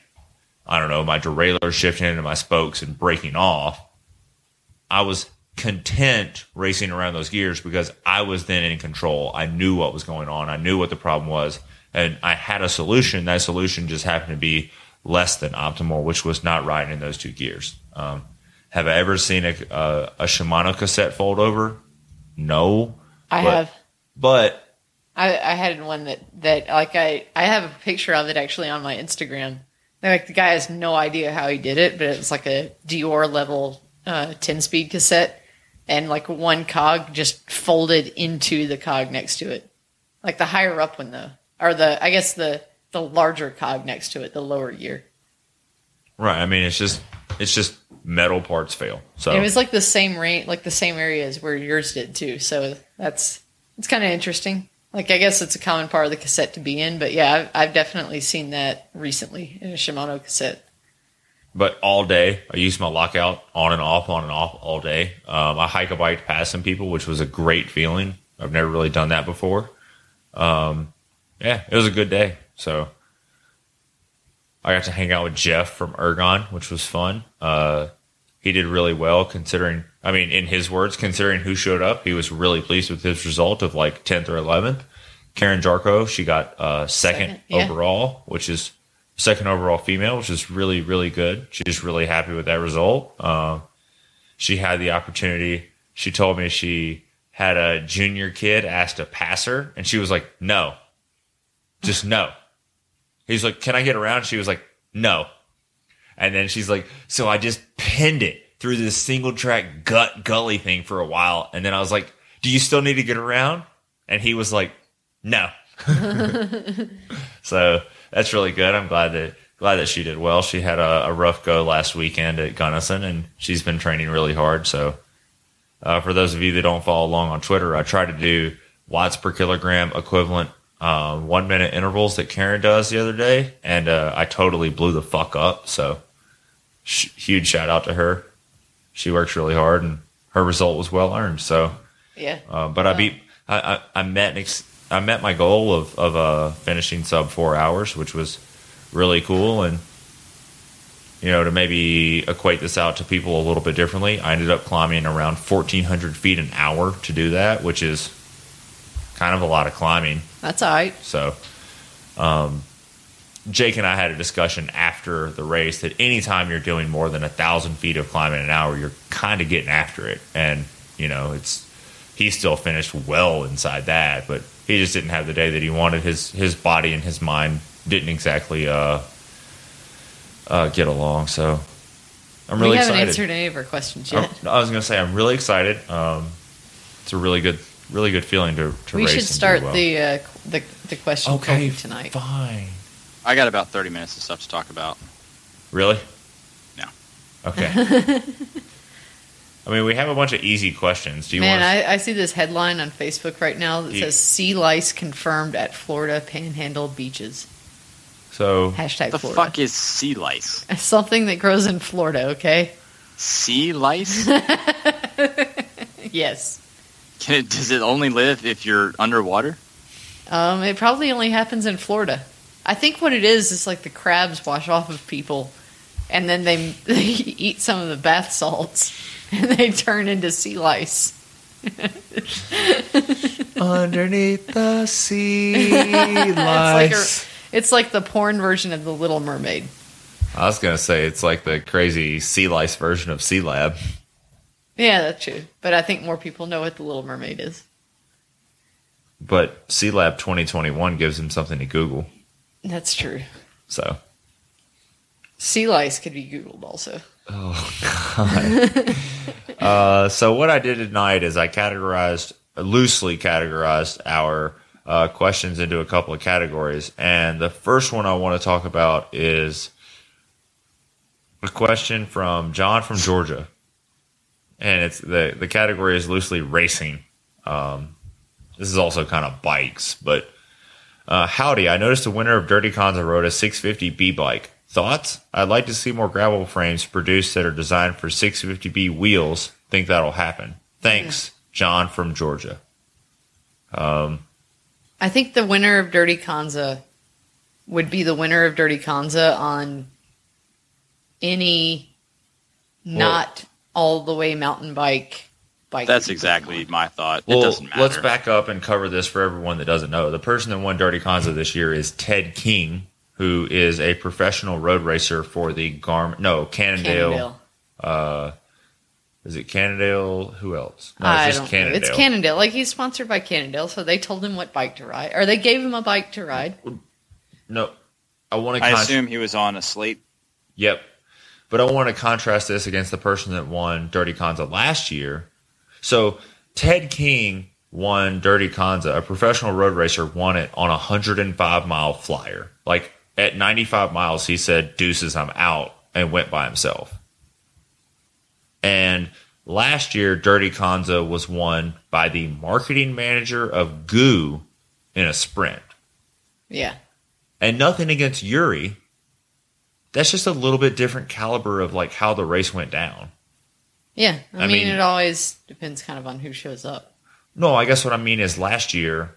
I don't know, my derailleur shifting into my spokes and breaking off. I was content racing around those gears because I was then in control. I knew what was going on. I knew what the problem was and I had a solution. That solution just happened to be less than optimal, which was not riding in those two gears. Um, have I ever seen a, a, a Shimano cassette fold over? No. I But- have. But I, I had one that, that like I, I have a picture of it actually on my Instagram. Like the guy has no idea how he did it, but it was like a Deore level uh, ten speed cassette, and like one cog just folded into the cog next to it, like the higher up one though, or the I guess the the larger cog next to it, the lower gear. right, I mean, it's just it's just metal parts fail. So It was like the same rate, like the same areas where yours did too. So that's it's kind of interesting. Like I guess it's a common part of the cassette to be in, but yeah, I've, I've definitely seen that recently in a Shimano cassette. but all day I used my lockout on and off, on and off all day. Um, I hike a bike past some people, which was a great feeling. I've never really done that before. Um, yeah, it was a good day. So I got to hang out with Jeff from Ergon, which was fun. Uh, he did really well considering, I mean, in his words, considering who showed up, he was really pleased with his result of like 10th or 11th. Karen Jarchow, she got uh, second, Second, yeah. overall, which is second overall female, which is really, really good. She's really happy with that result. Uh, she had the opportunity. She told me she had a junior kid asked to pass her, and she was like, no, just no. He's like, can I get around? She was like, no. And then she's like, so I just pinned it through this single track gut gully thing for a while. And then I was like, do you still need to get around? And he was like, no. so that's really good. I'm glad that glad that she did well. She had a, a rough go last weekend at Gunnison, and she's been training really hard. So Uh, for those of you that don't follow along on Twitter, I try to do watts per kilogram equivalent um, one minute intervals that Karen does the other day, and uh, I totally blew the fuck up. So, sh- huge shout out to her. She works really hard, and her result was well earned. So, Yeah. uh, but I beat, I, I, I met, ex- I met my goal of of uh, finishing sub four hours, which was really cool, and you know to maybe equate this out to people a little bit differently, I ended up climbing around fourteen hundred feet an hour to do that, which is kind of a lot of climbing. That's all right. So, um, Jake and I had a discussion after the race that anytime you're doing more than a thousand feet of climbing an hour, you're kind of getting after it. And, you know, it's, he still finished well inside that, but he just didn't have the day that he wanted. His, his body and his mind didn't exactly, uh, uh, get along. So I'm really we haven't excited. answered any of our questions I'm- yet. I was going to say, I'm really excited. Um, it's a really good, really good feeling to, to we race should start well. the, uh, the the question Okay, tonight. fine. I got about 30 minutes of stuff to talk about. Really? No. Okay. I mean, we have a bunch of easy questions. Do you Man, want? I, I see this headline on Facebook right now that You- says sea lice confirmed at Florida Panhandle beaches. so Hashtag the Florida. fuck is sea lice? Something that grows in Florida. Okay. Sea lice? Yes. Can it, does it only live if you're underwater? Um, it probably only happens in Florida. I think what it is is like the crabs wash off of people, and then they they eat some of the bath salts, and they turn into sea lice. underneath the sea lice. It's like, a, it's like the porn version of the Little Mermaid. I was gonna say it's like the crazy sea lice version of Sea Lab. Yeah, that's true. But I think more people know what the Little Mermaid is. But Sea Lab 2021 gives him something to Google. That's true. So, Sea lice could be Googled also. oh god. uh, so what I did tonight is I categorized loosely categorized our uh, questions into a couple of categories, and the first one I want to talk about is a question from John from Georgia, and it's the the category is loosely racing. Um, this is also kind of bikes, but uh, howdy! I noticed the winner of Dirty Kanza rode a 650B bike. Thoughts? I'd like to see more gravel frames produced that are designed for 650B wheels. Think that'll happen. Thanks, John from Georgia. Um, I think the winner of Dirty Kanza would be the winner of Dirty Kanza on any not all the way mountain bike bike. That's that you put exactly my thought. well, it doesn't matter. let's back up and cover this for everyone that doesn't know. The person that won Dirty Kanza this year is Ted King, who is a professional road racer for the Garmin. No, Cannondale. Cannondale. Uh, is it Cannondale? Who else? No, I it's don't just know. Cannondale. It's Cannondale. Like he's sponsored by Cannondale, so they told him what bike to ride, or they gave him a bike to ride. no, I want to. I assume he was on a slate. Yep. But I want to contrast this against the person that won Dirty Kanza last year. So Ted King won Dirty Kanza, a professional road racer, won it on a 105 mile flyer. Like at 95 miles, he said, Deuces, I'm out, and went by himself. And last year, Dirty Kanza was won by the marketing manager of GU in a sprint. Yeah, And nothing against Yuri. That's just a little bit different caliber of like how the race went down. yeah. I, I mean, mean- it always depends kind of on who shows up. No, I guess what I mean is last year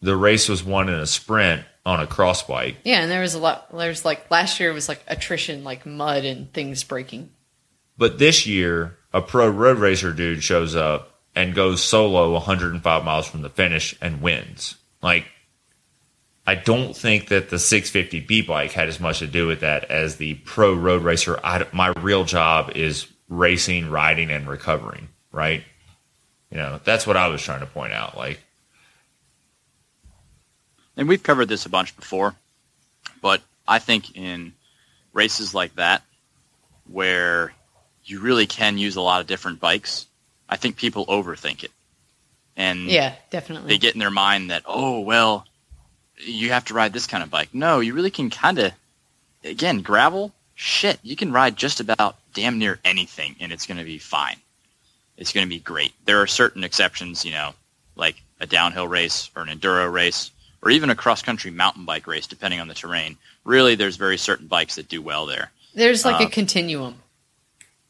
the race was won in a sprint on a cross bike. Yeah, and there was a lot. There's like last year was like attrition, like mud and things breaking. But this year, a pro road racer dude shows up and goes solo 105 miles from the finish and wins. Like, I don't think that the 650B bike had as much to do with that as the pro road racer. I, my real job is racing, riding, and recovering, right? You know, that's what I was trying to point out. Like, And we've covered this a bunch before, but I think in races like that, where you really can use a lot of different bikes, I think people overthink it. And Yeah, definitely. they get in their mind that, oh, well, you have to ride this kind of bike. No, you really can kind of, again, gravel, shit, you can ride just about damn near anything and it's going to be fine. it's going to be great. There are certain exceptions, you know, like a downhill race or an enduro race or even a cross country mountain bike race, depending on the terrain. Really, there's very certain bikes that do well there. There's like a um, continuum.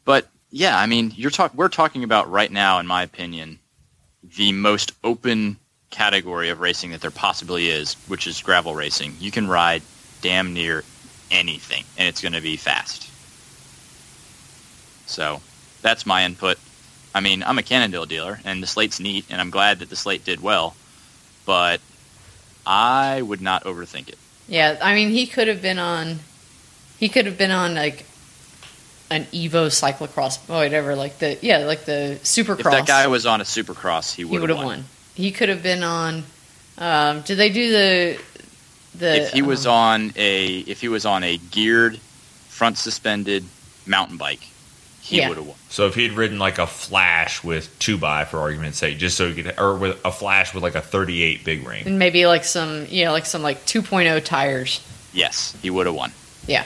But yeah, I mean, you're talk we're talking about right now, in my opinion, the most open category of racing that there possibly is, which is gravel racing. You can ride damn near anything, and it's going to be fast. So that's my input. I mean, I'm a Cannondale dealer, and the slate's neat, and I'm glad that the slate did well, but I would not overthink it. Yeah, I mean, he could have been on. He could have been on like an Evo cyclocross, or whatever, like the yeah, like the Supercross. If that guy was on a Supercross, he he would would have have won. won. He could have been on. Um, did they do the the? if he was um, on a if he was on a geared front suspended mountain bike, he Yeah. would have won. So if he'd ridden like a flash with two by for argument's sake, just so he could, or with a flash with like a 38 big ring. and maybe like some you know like some like 2.0 tires. Yes, he would have won. Yeah.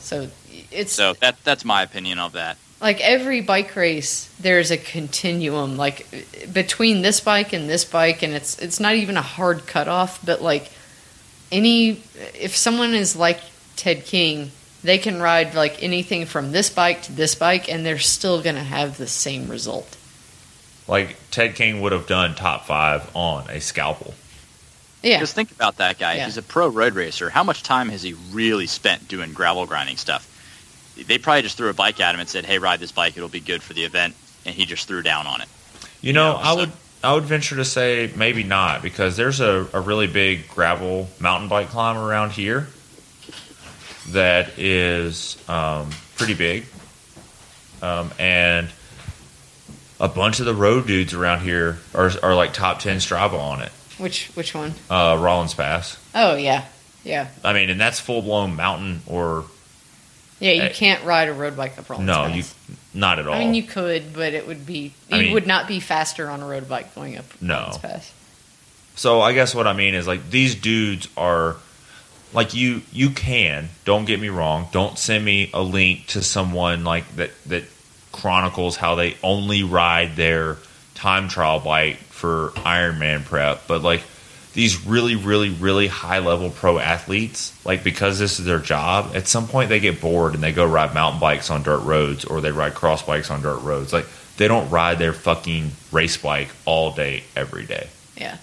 So it's So that that's my opinion of that. Like every bike race there's a continuum like between this bike and this bike and it's it's not even a hard cutoff but like any if someone is like ted king they can ride like anything from this bike to this bike and they're still going to have the same result Like Ted King would have done top five on a scalpel. yeah Just think about that guy. Yeah. He's a pro road racer. How much time has he really spent doing gravel grinding stuff? They probably just threw a bike at him and said, "Hey, ride this bike. It'll be good for the event." And he just threw down on it. You know, Yeah, I so- would I would venture to say maybe not because there's a, a really big gravel mountain bike climb around here that is um, pretty big, um, and a bunch of the road dudes around here are, are like top ten Strava on it. which which one? Uh, Rollins Pass. Oh yeah yeah I mean, and that's full blown mountain or yeah you can't ride a road bike up Rollins no, Pass. you not at all. I mean, you could, but it would be I mean- would not be faster on a road bike going up No. Rollins Pass. So I guess what I mean is like these dudes are like you you can don't get me wrong don't send me a link to someone like that that chronicles how they only ride their time trial bike for Ironman prep but like these really really really high level pro athletes like because this is their job at some point they get bored and they go ride mountain bikes on dirt roads or they ride cross bikes on dirt roads like they don't ride their fucking race bike all day every day Yeah.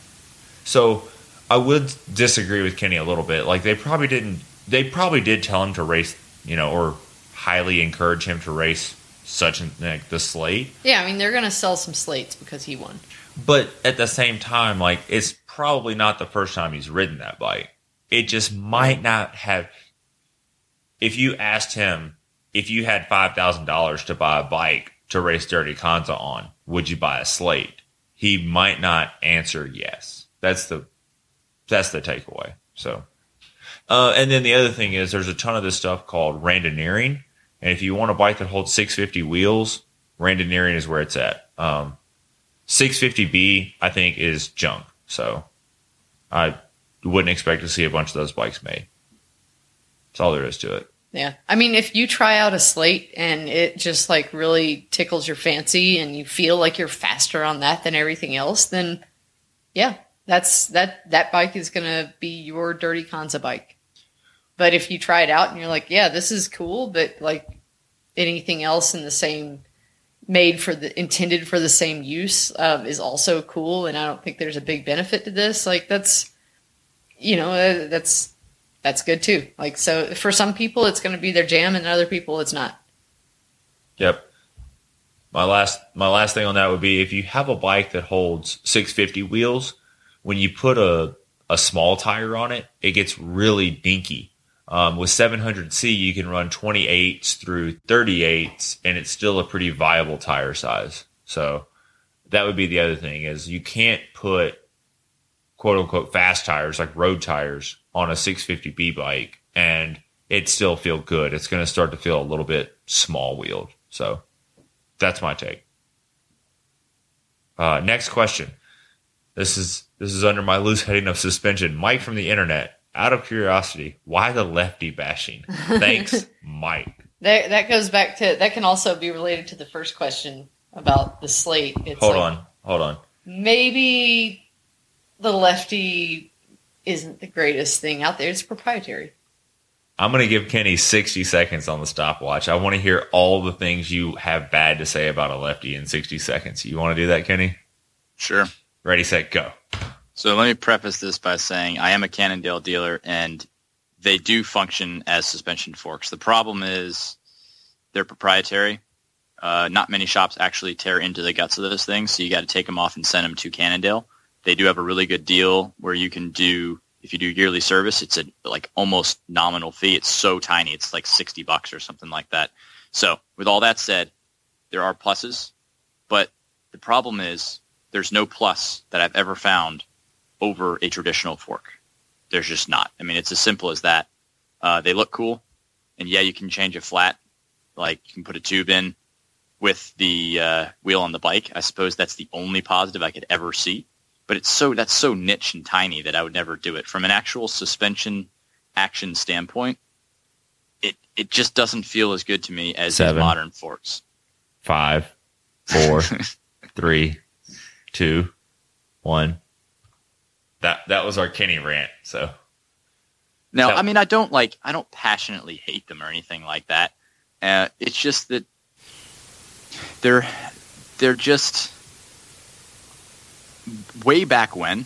so I would disagree with Kenny a little bit. Like they probably didn't. They probably did tell him to race, you know, or highly encourage him to race such an, like the slate. Yeah, I mean they're gonna sell some slates because he won. But at the same time, like it's probably not the first time he's ridden that bike. It just might not have. If you asked him if you had five thousand dollars to buy a bike to race Dirty Kanza on, would you buy a slate? He might not answer yes. That's the that's the takeaway. So, uh, and then the other thing is there's a ton of this stuff called randonneuring, and if you want a bike that holds 650 wheels, randonneuring is where it's at. Um, 650B, I think, is junk. So I wouldn't expect to see a bunch of those bikes made. That's all there is to it. Yeah. I mean if you try out a slate and it just like really tickles your fancy and you feel like you're faster on that than everything else, then yeah, that's that that bike is gonna be your dirty Kanza bike. But if you try it out and you're like, yeah, this is cool, but like anything else in the same made for the intended for the same use um, is also cool, and I don't think there's a big benefit to this. Like that's you know uh, that's that's good too. Like so, for some people it's going to be their jam, and other people it's not. Yep. My last my last thing on that would be if you have a bike that holds 650 wheels, when you put a a small tire on it, it gets really dinky. Um, with 700C, you can run 28s through 38s, and it's still a pretty viable tire size. So that would be the other thing is you can't put quote unquote fast tires like road tires on a 650B bike and it still feel good. It's going to start to feel a little bit small wheeled. So that's my take. Uh, next question. This is this is under my loose heading of suspension. Mike from the internet. Out of curiosity, why the lefty bashing? Thanks, Mike. That that goes back to that can also be related to the first question about the slate. It's Hold like, on, hold on. Maybe the lefty isn't the greatest thing out there. It's proprietary. I'm going to give Kenny 60 seconds on the stopwatch. I want to hear all the things you have bad to say about a lefty in 60 seconds. You want to do that, Kenny? Sure. Ready, set, go. So let me preface this by saying I am a Cannondale dealer and they do function as suspension forks. The problem is they're proprietary. Uh, not many shops actually tear into the guts of those things, so you got to take them off and send them to Cannondale. They do have a really good deal where you can do if you do yearly service, it's a like almost nominal fee. It's so tiny, it's like sixty bucks or something like that. So with all that said, there are pluses, but the problem is there's no plus that I've ever found over a traditional fork. There's just not. I mean, it's as simple as that. Uh, they look cool, and yeah, you can change a flat, like you can put a tube in with the uh, wheel on the bike. I suppose that's the only positive I could ever see. But it's so that's so niche and tiny that I would never do it. From an actual suspension action standpoint, it it just doesn't feel as good to me as Seven. modern forks. Five, four, three, two, one. That that was our Kenny rant. So No, I mean I don't like I don't passionately hate them or anything like that. Uh, it's just that they're they're just way back when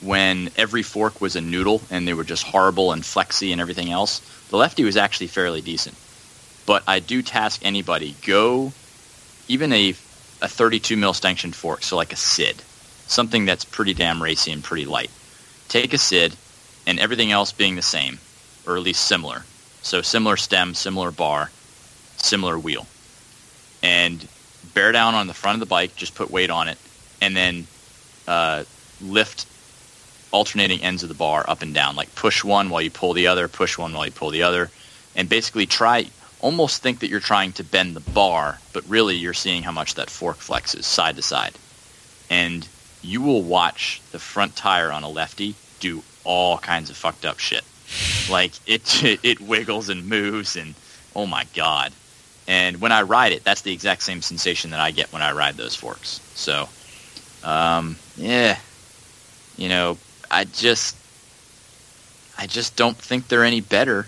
when every fork was a noodle and they were just horrible and flexy and everything else. The lefty was actually fairly decent. But I do task anybody go even a a 32 mil stanchion fork, so like a SID, something that's pretty damn racy and pretty light. Take a SID and everything else being the same, or at least similar. So similar stem, similar bar, similar wheel. And bear down on the front of the bike, just put weight on it, and then uh, lift alternating ends of the bar up and down. Like push one while you pull the other, push one while you pull the other, and basically try, almost think that you're trying to bend the bar, but really you're seeing how much that fork flexes side to side. And you will watch the front tire on a lefty do all kinds of fucked up shit. Like it, it, it wiggles and moves, and oh my god! And when I ride it, that's the exact same sensation that I get when I ride those forks. So, um, yeah, you know, I just, I just don't think they're any better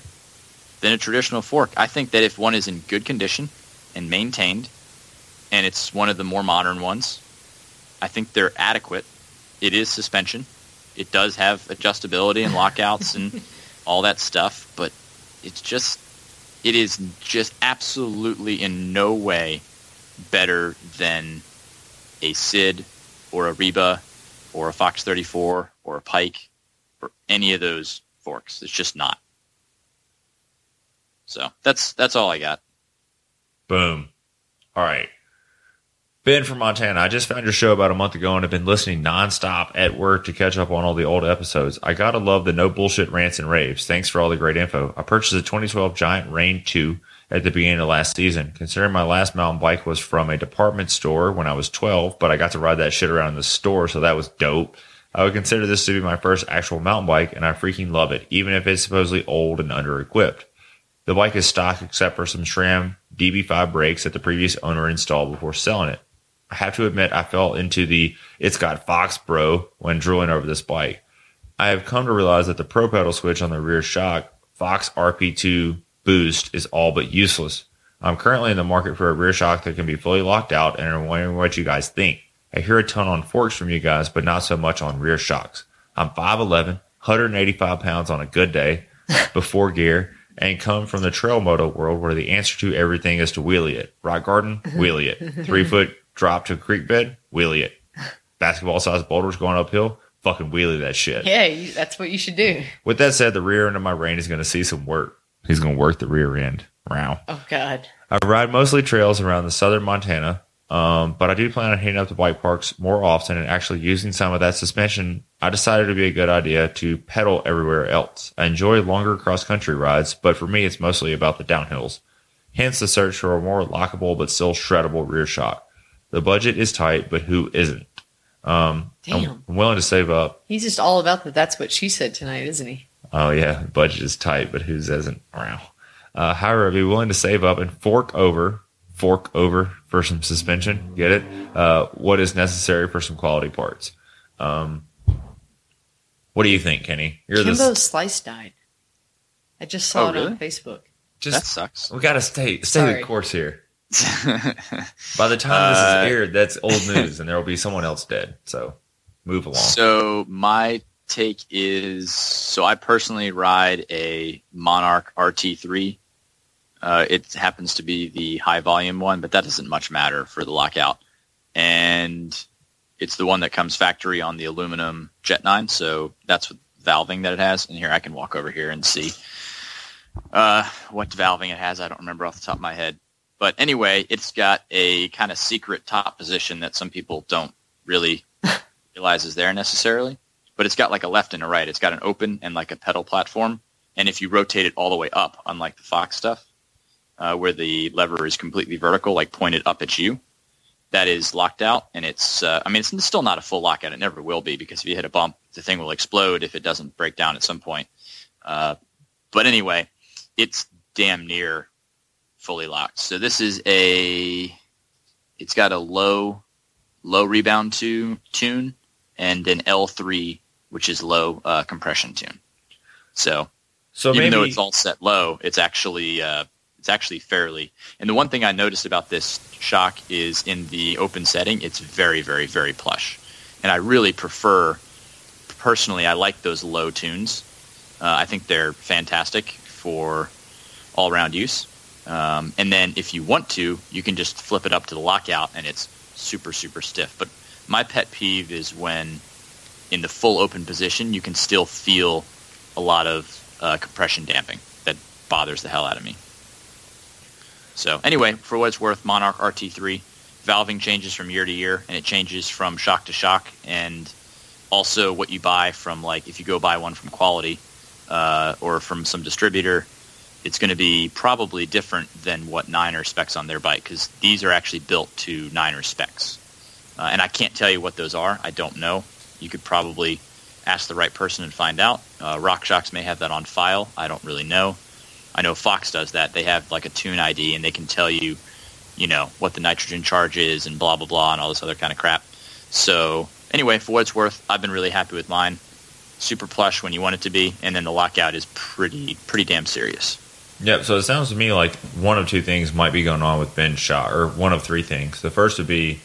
than a traditional fork. I think that if one is in good condition and maintained, and it's one of the more modern ones, I think they're adequate. It is suspension. It does have adjustability and lockouts and all that stuff, but it's just it is just absolutely in no way better than a Sid or a Reba or a Fox 34 or a Pike or any of those forks. It's just not. So that's that's all I got. Boom. All right. Ben from Montana, I just found your show about a month ago and have been listening nonstop at work to catch up on all the old episodes. I gotta love the no bullshit rants and raves. Thanks for all the great info. I purchased a 2012 Giant Reign 2 at the beginning of last season. Considering my last mountain bike was from a department store when I was 12, but I got to ride that shit around in the store, so that was dope. I would consider this to be my first actual mountain bike, and I freaking love it, even if it's supposedly old and under equipped. The bike is stock except for some SRAM DB5 brakes that the previous owner installed before selling it. I have to admit, I fell into the it's got Fox bro when drooling over this bike. I have come to realize that the pro pedal switch on the rear shock, Fox RP2 boost, is all but useless. I'm currently in the market for a rear shock that can be fully locked out and I'm wondering what you guys think. I hear a ton on forks from you guys, but not so much on rear shocks. I'm 5'11, 185 pounds on a good day before gear and come from the trail moto world where the answer to everything is to wheelie it. Rock garden, wheelie it. Three foot drop to a creek bed, wheelie it. Basketball sized boulders going uphill, fucking wheelie that shit. Yeah, you, that's what you should do. With that said, the rear end of my Reign is going to see some work. He's going to work the rear end. Wow. Oh God. I ride mostly trails around the southern Montana, um, but I do plan on hitting up the bike parks more often and actually using some of that suspension. I decided it'd be a good idea to pedal everywhere else. I enjoy longer cross country rides, but for me, it's mostly about the downhills. Hence the search for a more lockable but still shreddable rear shock. The budget is tight, but who isn't? Um, Damn. I'm willing to save up. He's just all about that. That's what she said tonight, isn't he? Oh yeah, the budget is tight, but whose isn't? Wow. Uh, however, I'd be willing to save up and fork over fork over for some suspension. Get it? Uh, what is necessary for some quality parts? Um, what do you think, Kenny? You're Kimbo the Slice died. I just saw Oh, it on really? Facebook. that just. sucks. We gotta stay stay Sorry. the course here. By the time this Uh, is aired, that's old news, and there will be someone else dead. So move along. So my take is so I personally ride a Monarch RT3. Uh, it happens to be the high volume one, but that doesn't much matter for the lockout. And it's the one that comes factory on the aluminum Jet 9, so that's what valving that it has. And here I can walk over here and see uh, what valving it has. I don't remember off the top of my head. But anyway, it's got a kind of secret top position that some people don't really realize is there necessarily. But it's got like a left and a right. It's got an open and like a pedal platform. And if you rotate it all the way up, unlike the Fox stuff, uh, where the lever is completely vertical, like pointed up at you, that is locked out. And it's, uh, I mean, it's still not a full lockout. It never will be because if you hit a bump, the thing will explode if it doesn't break down at some point. Uh, but anyway, it's damn near fully locked. So this is a, it's got a low, low rebound to, tune and an L3, which is low uh, compression tune. So so even maybe though it's all set low, it's actually uh, it's actually fairly. And the one thing I noticed about this shock is in the open setting, it's very, very, very plush. And I really prefer, personally, I like those low tunes. Uh, I think they're fantastic for all around use. Um, and then if you want to, you can just flip it up to the lockout, and it's super, super stiff. But my pet peeve is when in the full open position, you can still feel a lot of uh, compression damping that bothers the hell out of me. So anyway, for what it's worth, Monarch RT3 valving changes from year to year, and it changes from shock to shock, and also what you buy from like if you go buy one from Quality uh, or from some distributor, it's going to be probably different than what Niner specs on their bike because these are actually built to Niner specs, uh, and I can't tell you what those are. I don't know. You could probably ask the right person and find out. Uh, RockShox may have that on file. I don't really know. I know Fox does that. They have like a tune ID and they can tell you, you know, what the nitrogen charge is and blah blah blah and all this other kind of crap. So anyway, for what it's worth, I've been really happy with mine. Super plush when you want it to be, and then the lockout is pretty pretty damn serious. Yep. So it sounds to me like one of two things might be going on with Ben's shot, or one of three things. The first would be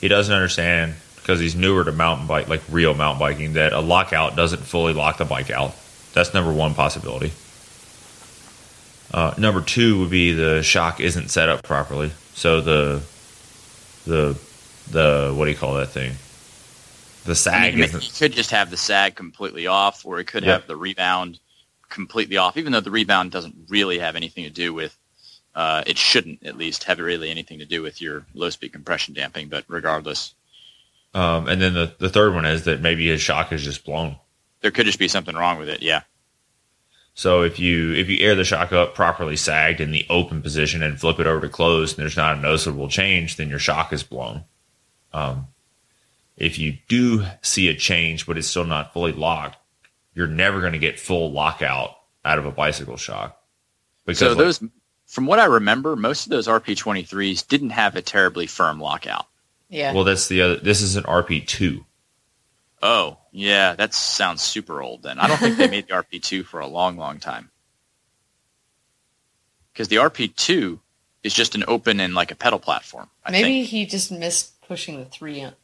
he doesn't understand because he's newer to mountain bike, like real mountain biking, that a lockout doesn't fully lock the bike out. That's number one possibility. Uh, number two would be the shock isn't set up properly, so the the the what do you call that thing? The I sag mean, isn't could just have the sag completely off, or it could Yep. have the rebound completely off, even though the rebound doesn't really have anything to do with. Uh, it shouldn't, at least, have really anything to do with your low speed compression damping. But regardless, Um, and then the, the third one is that maybe his shock is just blown. there could just be something wrong with it. Yeah. So if you if you air the shock up properly sagged in the open position and flip it over to closed and there's not a noticeable change, then your shock is blown. Um, if you do see a change but it's still not fully locked, you're never going to get full lockout out of a bicycle shock. Because So like- those, from what I remember, most of those RP23s didn't have a terribly firm lockout. Yeah. well, that's the other. This is an RP two. Oh, yeah, that sounds super old then. I don't think they made the RP2 for a long, long time. Because the RP2 is just an open and like a pedal platform. I Maybe think. he just missed pushing the three on,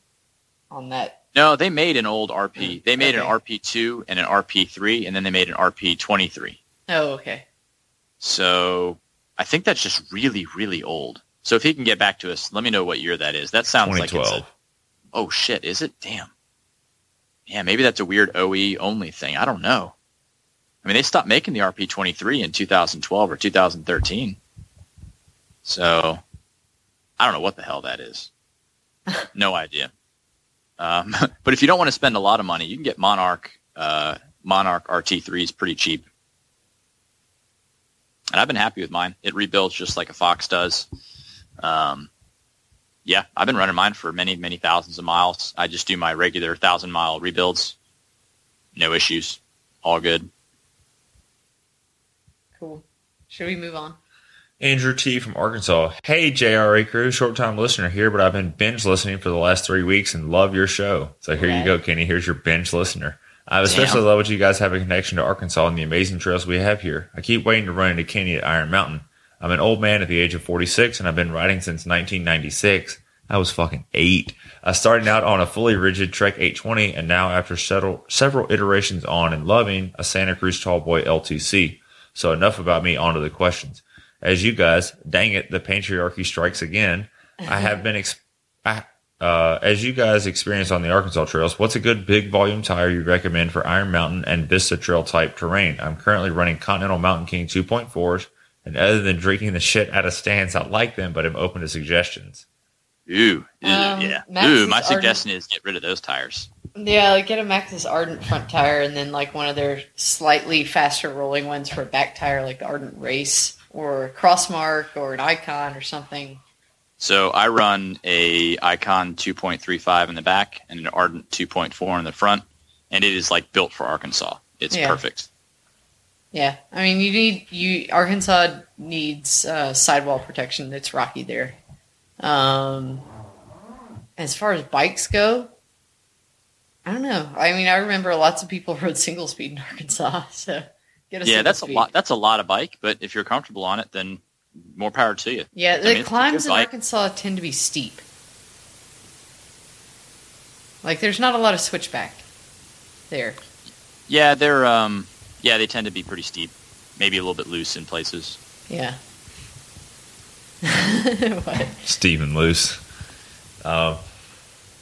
on that. No, they made an old RP. Oh, they made an RP2 and an RP3, and then they made an RP23. Oh, okay. So I think that's just really, really old. So if he can get back to us, let me know what year that is. That sounds like it's a, oh shit, is it? Damn. Yeah, maybe that's a weird OE only thing. I don't know. I mean, they stopped making the RP23 in 2012 or 2013. So I don't know what the hell that is. no idea. Um, but if you don't want to spend a lot of money, you can get Monarch uh, Monarch RT3s pretty cheap. And I've been happy with mine. It rebuilds just like a Fox does. Um, yeah, I've been running mine for many, many thousands of miles. I just do my regular thousand mile rebuilds. No issues. All good. Cool. Should we move on? Andrew T from Arkansas. Hey, JRA crew, short time listener here, but I've been binge listening for the last three weeks and love your show. So here you go, Kenny. Here's your binge listener. I especially Damn. love what you guys have a connection to Arkansas and the amazing trails we have here. I keep waiting to run into Kenny at Iron Mountain. I'm an old man at the age of 46 and I've been riding since 1996. I was fucking eight. I started out on a fully rigid Trek 820 and now after several, several iterations on and loving a Santa Cruz Tallboy LTc. So enough about me, on to the questions. As you guys, dang it, the patriarchy strikes again. I have been, ex- I, uh, as you guys experience on the Arkansas trails, what's a good big volume tire you recommend for Iron Mountain and Vista Trail type terrain? I'm currently running Continental Mountain King 2.4s, and other than drinking the shit out of Stan's, I like them, but I'm open to suggestions. Ooh, ooh, Um, yeah. Maxxis Ooh, my Ardent- suggestion is get rid of those tires. Yeah, like get a Maxxis Ardent front tire and then like one of their slightly faster rolling ones for a back tire, like the Ardent Race or a Crossmark or an Ikon or something. So I run a Icon 2.35 in the back and an Ardent 2.4 in the front, and it is like built for Arkansas. It's Yeah. perfect. Yeah, I mean, you need you Arkansas needs uh, sidewall protection. It's rocky there. Um, as far as bikes go, I don't know. I mean, I remember lots of people rode single speed in Arkansas. So Yeah, single that's a speed. lot. That's a lot of bike, but if you're comfortable on it, then more power to you. Yeah, I the mean, climbs good in bike. Arkansas tend to be steep. Like, there's not a lot of switchback there. Yeah, they're um, yeah, they tend to be pretty steep, maybe a little bit loose in places. Yeah. what? Steep and Loose. Um,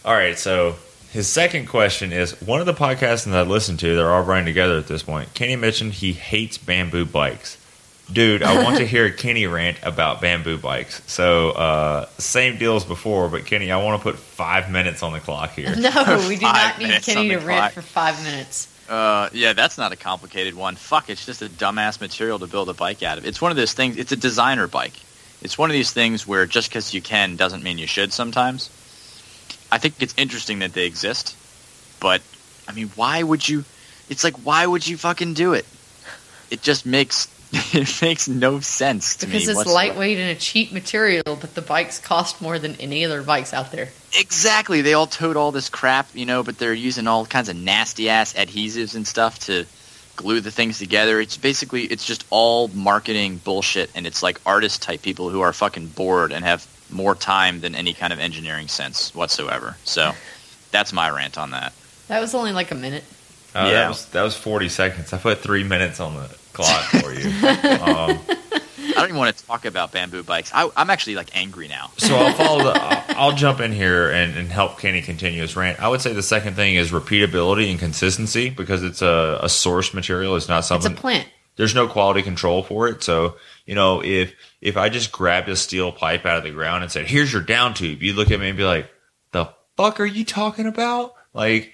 all right, so his second question is one of the podcasts that I listen to, they're all running together at this point. Kenny mentioned he hates bamboo bikes. Dude, I want to hear a Kenny rant about bamboo bikes. So, uh, same deal as before, but Kenny, I want to put five minutes on the clock here. No, we do not need Kenny to the rant clock. for five minutes. Uh, yeah, that's not a complicated one. Fuck, it's just a dumbass material to build a bike out of. It's one of those things. It's a designer bike. It's one of these things where just because you can doesn't mean you should. Sometimes, I think it's interesting that they exist, but I mean, why would you? It's like, why would you fucking do it? It just makes it makes no sense to Because me. it's whatsoever. lightweight and a cheap material, but the bikes cost more than any other bikes out there. Exactly. They all tote all this crap, you know, but they're using all kinds of nasty ass adhesives and stuff to glue the things together. It's basically it's just all marketing bullshit and it's like artist type people who are fucking bored and have more time than any kind of engineering sense whatsoever. So that's my rant on that. That was only like a minute. Uh, Yeah. that, was, that was 40 seconds. I put three minutes on the clock for you. um, I don't even want to talk about bamboo bikes. I, I'm actually like angry now. so I'll follow the. I'll, I'll jump in here and, and help Kenny continue his rant. I would say the second thing is repeatability and consistency because it's a, a source material. It's not something. It's a plant. there's no quality control for it. So you know if if I just grabbed a steel pipe out of the ground and said, "Here's your down tube," you'd look at me and be like, "The fuck are you talking about?" Like.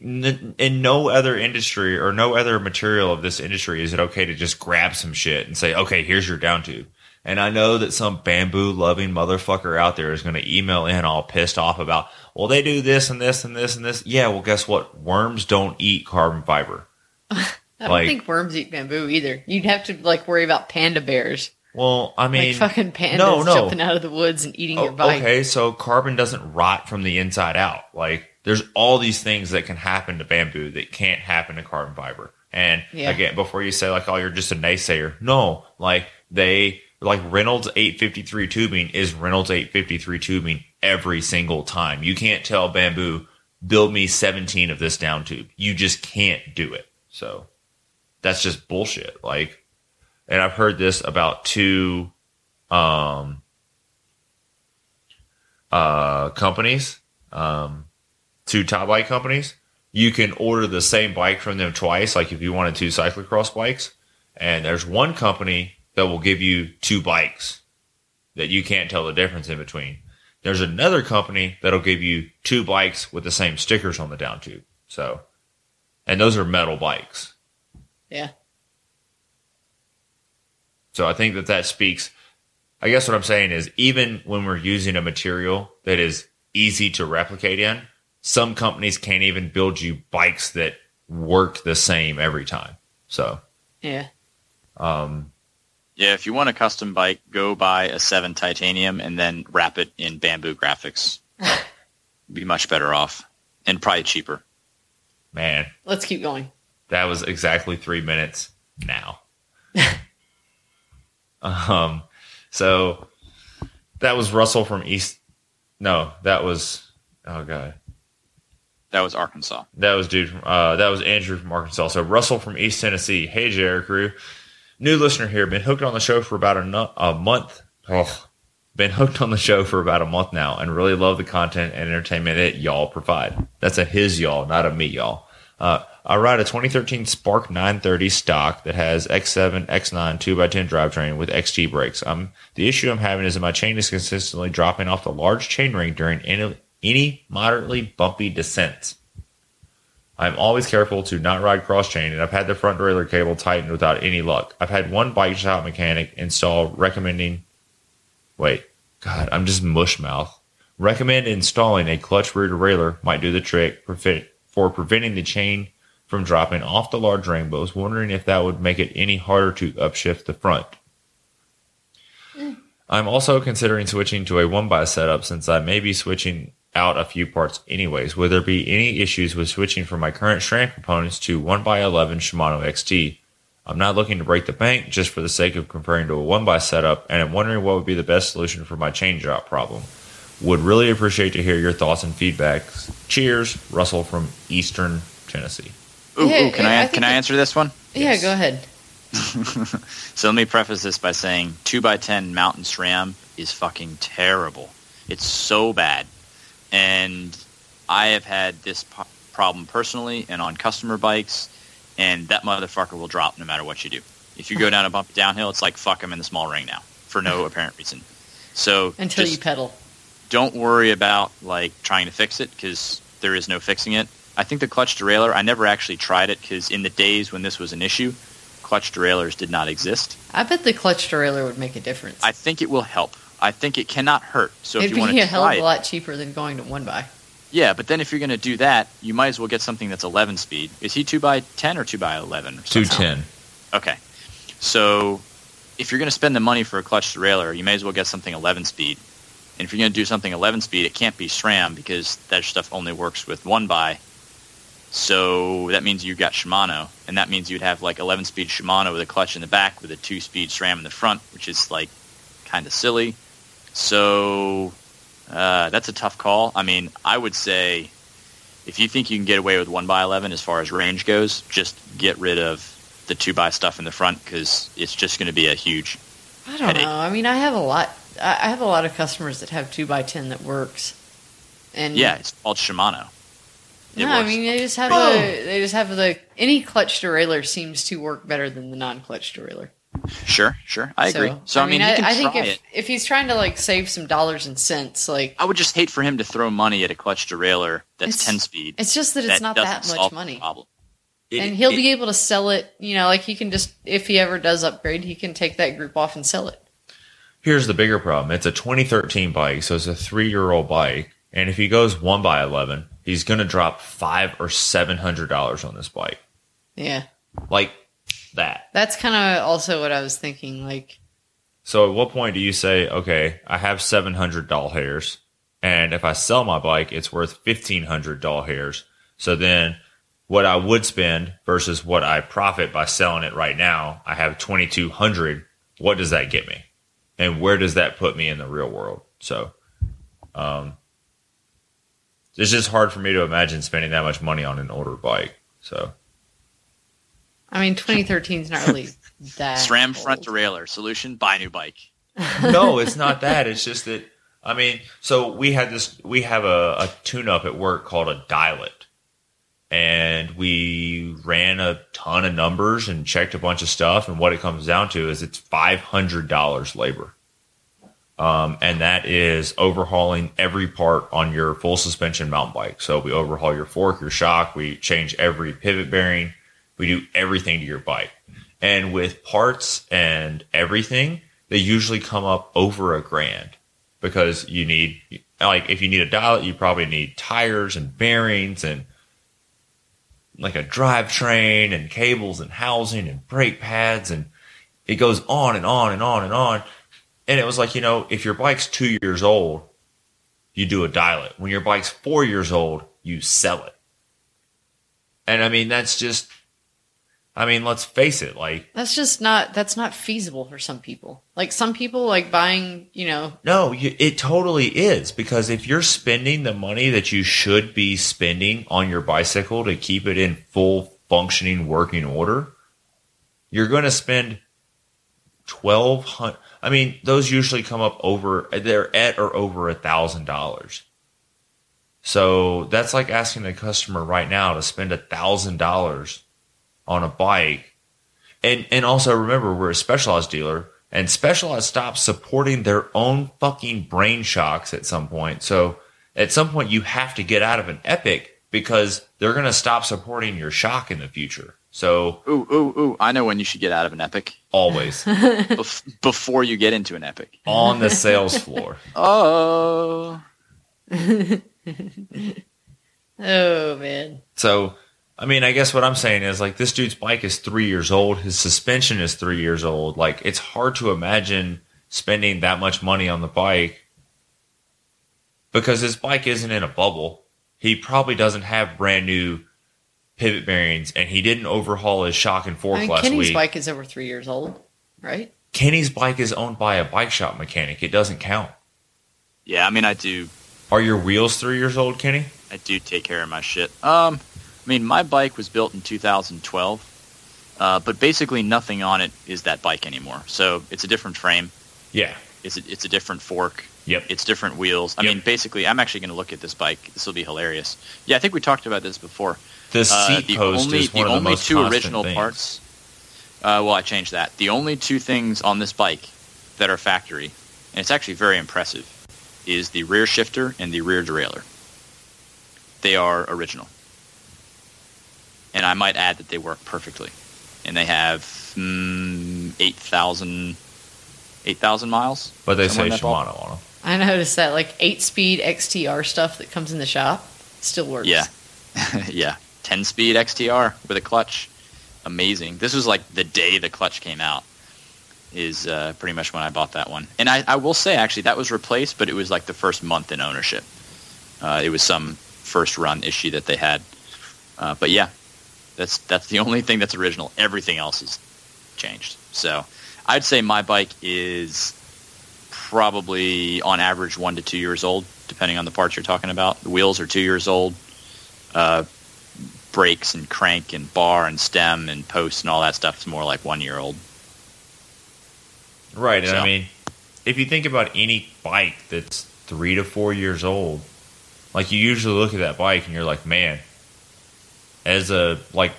n- In no other industry or no other material of this industry is it okay to just grab some shit and say, okay, here's your down tube. And I know that some bamboo loving motherfucker out there is going to email in all pissed off about, well, they do this and this and this and this. Yeah, well, guess what? Worms don't eat carbon fiber. I don't Like- think worms eat bamboo either. You'd have to like worry about panda bears, Well, I mean, like fucking pandas no, no. jumping out of the woods and eating Oh, your bike. okay, so carbon doesn't rot from the inside out. Like there's all these things that can happen to bamboo that can't happen to carbon fiber. And Yeah. again, before you say like, oh, you're just a naysayer. No, like they like Reynolds 853 tubing is Reynolds 853 tubing every single time. You can't tell bamboo build me 17 of this down tube. You just can't do it. So that's just bullshit. Like, and I've heard this about two, um, uh, companies, um, two top bike companies. You can order the same bike from them twice, like if you wanted two cyclocross bikes. And there's one company that will give you two bikes that you can't tell the difference in between. There's another company that'll give you two bikes with the same stickers on the down tube. So, and those are metal bikes. Yeah. So I think that that speaks. I guess what I'm saying is even when we're using a material that is easy to replicate in, some companies can't even build you bikes that work the same every time. So, Yeah. um, Yeah, if you want a custom bike, go buy a seven titanium and then wrap it in bamboo graphics. Be much better off and probably cheaper. Man, Let's keep going. That was exactly three minutes now. um, so that was Russell from East. No, that was oh god, That was Arkansas. that was dude. From, uh, that was Andrew from Arkansas. So Russell from East Tennessee. Hey, JR crew, new listener here. Been hooked on the show for about a, nu- a month. Oh, been hooked on the show for about a month now, and really love the content and entertainment that y'all provide. That's a his y'all, not a me y'all. Uh, I ride a 2013 Spark 930 stock that has X7, X9 2x10 drivetrain with XT brakes. The issue I'm having is that my chain is consistently dropping off the large chain ring during any, any moderately bumpy descents. I'm always careful to not ride cross chain, and I've had the front derailleur cable tightened without any luck. I've had one bike shop mechanic install recommending. Wait, God, I'm just mush mouth. Recommend installing a clutch rear derailleur might do the trick prevent, for preventing the chain from dropping off the large rainbows. Wondering if that would make it any harder to upshift the front. Mm. I'm also considering switching to a one by setup since I may be switching out a few parts anyways. Would there be any issues with switching from my current SRAM components to one by 11 Shimano XT? I'm not looking to break the bank just for the sake of comparing to a one by setup, and I'm wondering what would be the best solution for my chain drop problem. Would really appreciate to hear your thoughts and feedback. Cheers, Russell from Eastern Tennessee. Ooh, Yeah, ooh, can yeah, I, I can I answer this one? Yeah, Yes. go ahead. So let me preface this by saying 2x10 Mountain SRAM is fucking terrible. It's so bad. And I have had this po- problem personally and on customer bikes, and that motherfucker will drop no matter what you do. If you go down a bumpy downhill, it's like fuck, I'm in the small ring now for no apparent reason. So Until just you pedal. Don't worry about like trying to fix it because there is no fixing it. I think the clutch derailleur. I never actually tried it because in the days when this was an issue, clutch derailleurs did not exist. I bet the clutch derailleur would make a difference. I think it will help. I think it cannot hurt. So if It'd you want be to a hell of try a lot cheaper than going to one by. yeah. But then if you're going to do that, you might as well get something that's 11 speed. Is he two by 10 or two by 11? Or something? 210. Okay. So if you're going to spend the money for a clutch derailleur, you may as well get something 11 speed. And if you're going to do something 11 speed, it can't be SRAM because that stuff only works with one by. So that means you've got Shimano, and that means you'd have like 11 speed Shimano with a clutch in the back with a two speed SRAM in the front, which is like kind of silly. So uh, that's a tough call. I mean, I would say if you think you can get away with one by 11 as far as range goes, just get rid of the two by stuff in the front because it's just going to be a huge. I don't Headache. know. I mean, I have a lot. I I have a lot of customers that have two by ten that works. And Yeah, it's called Shimano. It no, I mean they just have Oh. the they just have the any clutch derailleur seems to work better than the non-clutch derailleur. Sure, sure, I agree. So, I mean, he can I, I think try if it. if he's trying to like save some dollars and cents, like I would just hate for him to throw money at a clutch derailleur that's 10 speed. it's just that it's not doesn't that much money. Problem. and he'll be able to sell it. You know, like he can just if he ever does upgrade, he can take that group off and sell it. Here's the bigger problem. It's a 2013 bike, so it's a three year old bike. And if he goes one by 11, he's going to drop five or seven hundred dollars on this bike, Yeah, like that. that's kind of also what I was thinking. Like, So at what point do you say, okay, I have 700 doll hairs, and if I sell my bike, it's worth 1500 doll hairs. So then what I would spend versus what I profit by selling it right now, I have 2200. What does that get me? And where does that put me in the real world? So, um, it's just hard for me to imagine spending that much money on an older bike. So, I mean, 2013 is not really that. SRAM front derailleur solution. Buy a new bike. no, it's not that. It's just that I mean, so we had this. We have a, a tune-up at work called a dialet, and we ran a ton of numbers and checked a bunch of stuff. And what it comes down to is it's five hundred dollars labor, um, and that is overhauling every part on your full suspension mountain bike. So we overhaul your fork, your shock. We change every pivot bearing. We do everything to your bike. And with parts and everything, they usually come up over a grand because you need, like, if you need a dial, you probably need tires and bearings and like a drivetrain and cables and housing and brake pads and it goes on and on and on and on. And it was like, you know, if your bike's two years old, you do a dial it. When your bike's four years old, you sell it. And I mean, that's just, I mean, let's face it, like, That's just not that's not feasible for some people. Like some people like buying, you know, no, you, it totally is because if you're spending the money that you should be spending on your bicycle to keep it in full functioning working order, you're going to spend twelve hundred. I mean, those usually come up over they're at or over a thousand dollars. So that's like asking a customer right now to spend a thousand dollars on a bike. And and also remember we're a specialized dealer and specialized stops supporting their own fucking brain shocks at some point. So at some point you have to get out of an epic because they're gonna stop supporting your shock in the future. So Ooh, ooh, ooh! I know when you should get out of an epic always Bef- before you get into an epic. on the sales floor. Oh, oh man. So, I mean, I guess what I'm saying is like this dude's bike is three years old. His suspension is three years old. Like, it's hard to imagine spending that much money on the bike because his bike isn't in a bubble. He probably doesn't have brand new pivot bearings and he didn't overhaul his shock and fork I mean, last Kenny's week. bike is over three years old, right? Kenny's bike is owned by a bike shop mechanic. It doesn't count. yeah. I mean, I do. Are your wheels three years old, Kenny? I do take care of my shit. Um, I mean, my bike was built in 2012, uh, but basically nothing on it is that bike anymore. So it's a different frame. Yeah. It's a, it's a different fork. Yep. It's different wheels. I Yep. mean, basically, I'm actually going to look at this bike. This will be hilarious. Yeah, I think we talked about this before. The Uh, seat the post only, is one the of the only most two original things. parts. Uh, well, I changed that. The only two things on this bike that are factory, and it's actually very impressive, is the rear shifter and the rear derailleur. They are original, and I might add that they work perfectly, and they have mm, 8,000 8,000 miles. But they say in that ball- Shimano on them. I noticed that like eight speed XTR stuff that comes in the shop still works. Yeah. yeah. 10 speed XTR with a clutch. Amazing. This was like the day the clutch came out, is uh, pretty much when I bought that one. And I, I will say, actually, that was replaced, but it was like the first month in ownership. Uh, it was some first run issue that they had. Uh, but yeah, that's that's the only thing that's original. Everything else is changed. So I'd say my bike is probably on average one to two years old, depending on the parts you're talking about. The wheels are two years old. Uh, brakes and crank and bar and stem and post and all that stuff is more like one year old. Right, and So- I mean, if you think about any bike that's three to four years old, like you usually look at that bike and you're like, man, as a like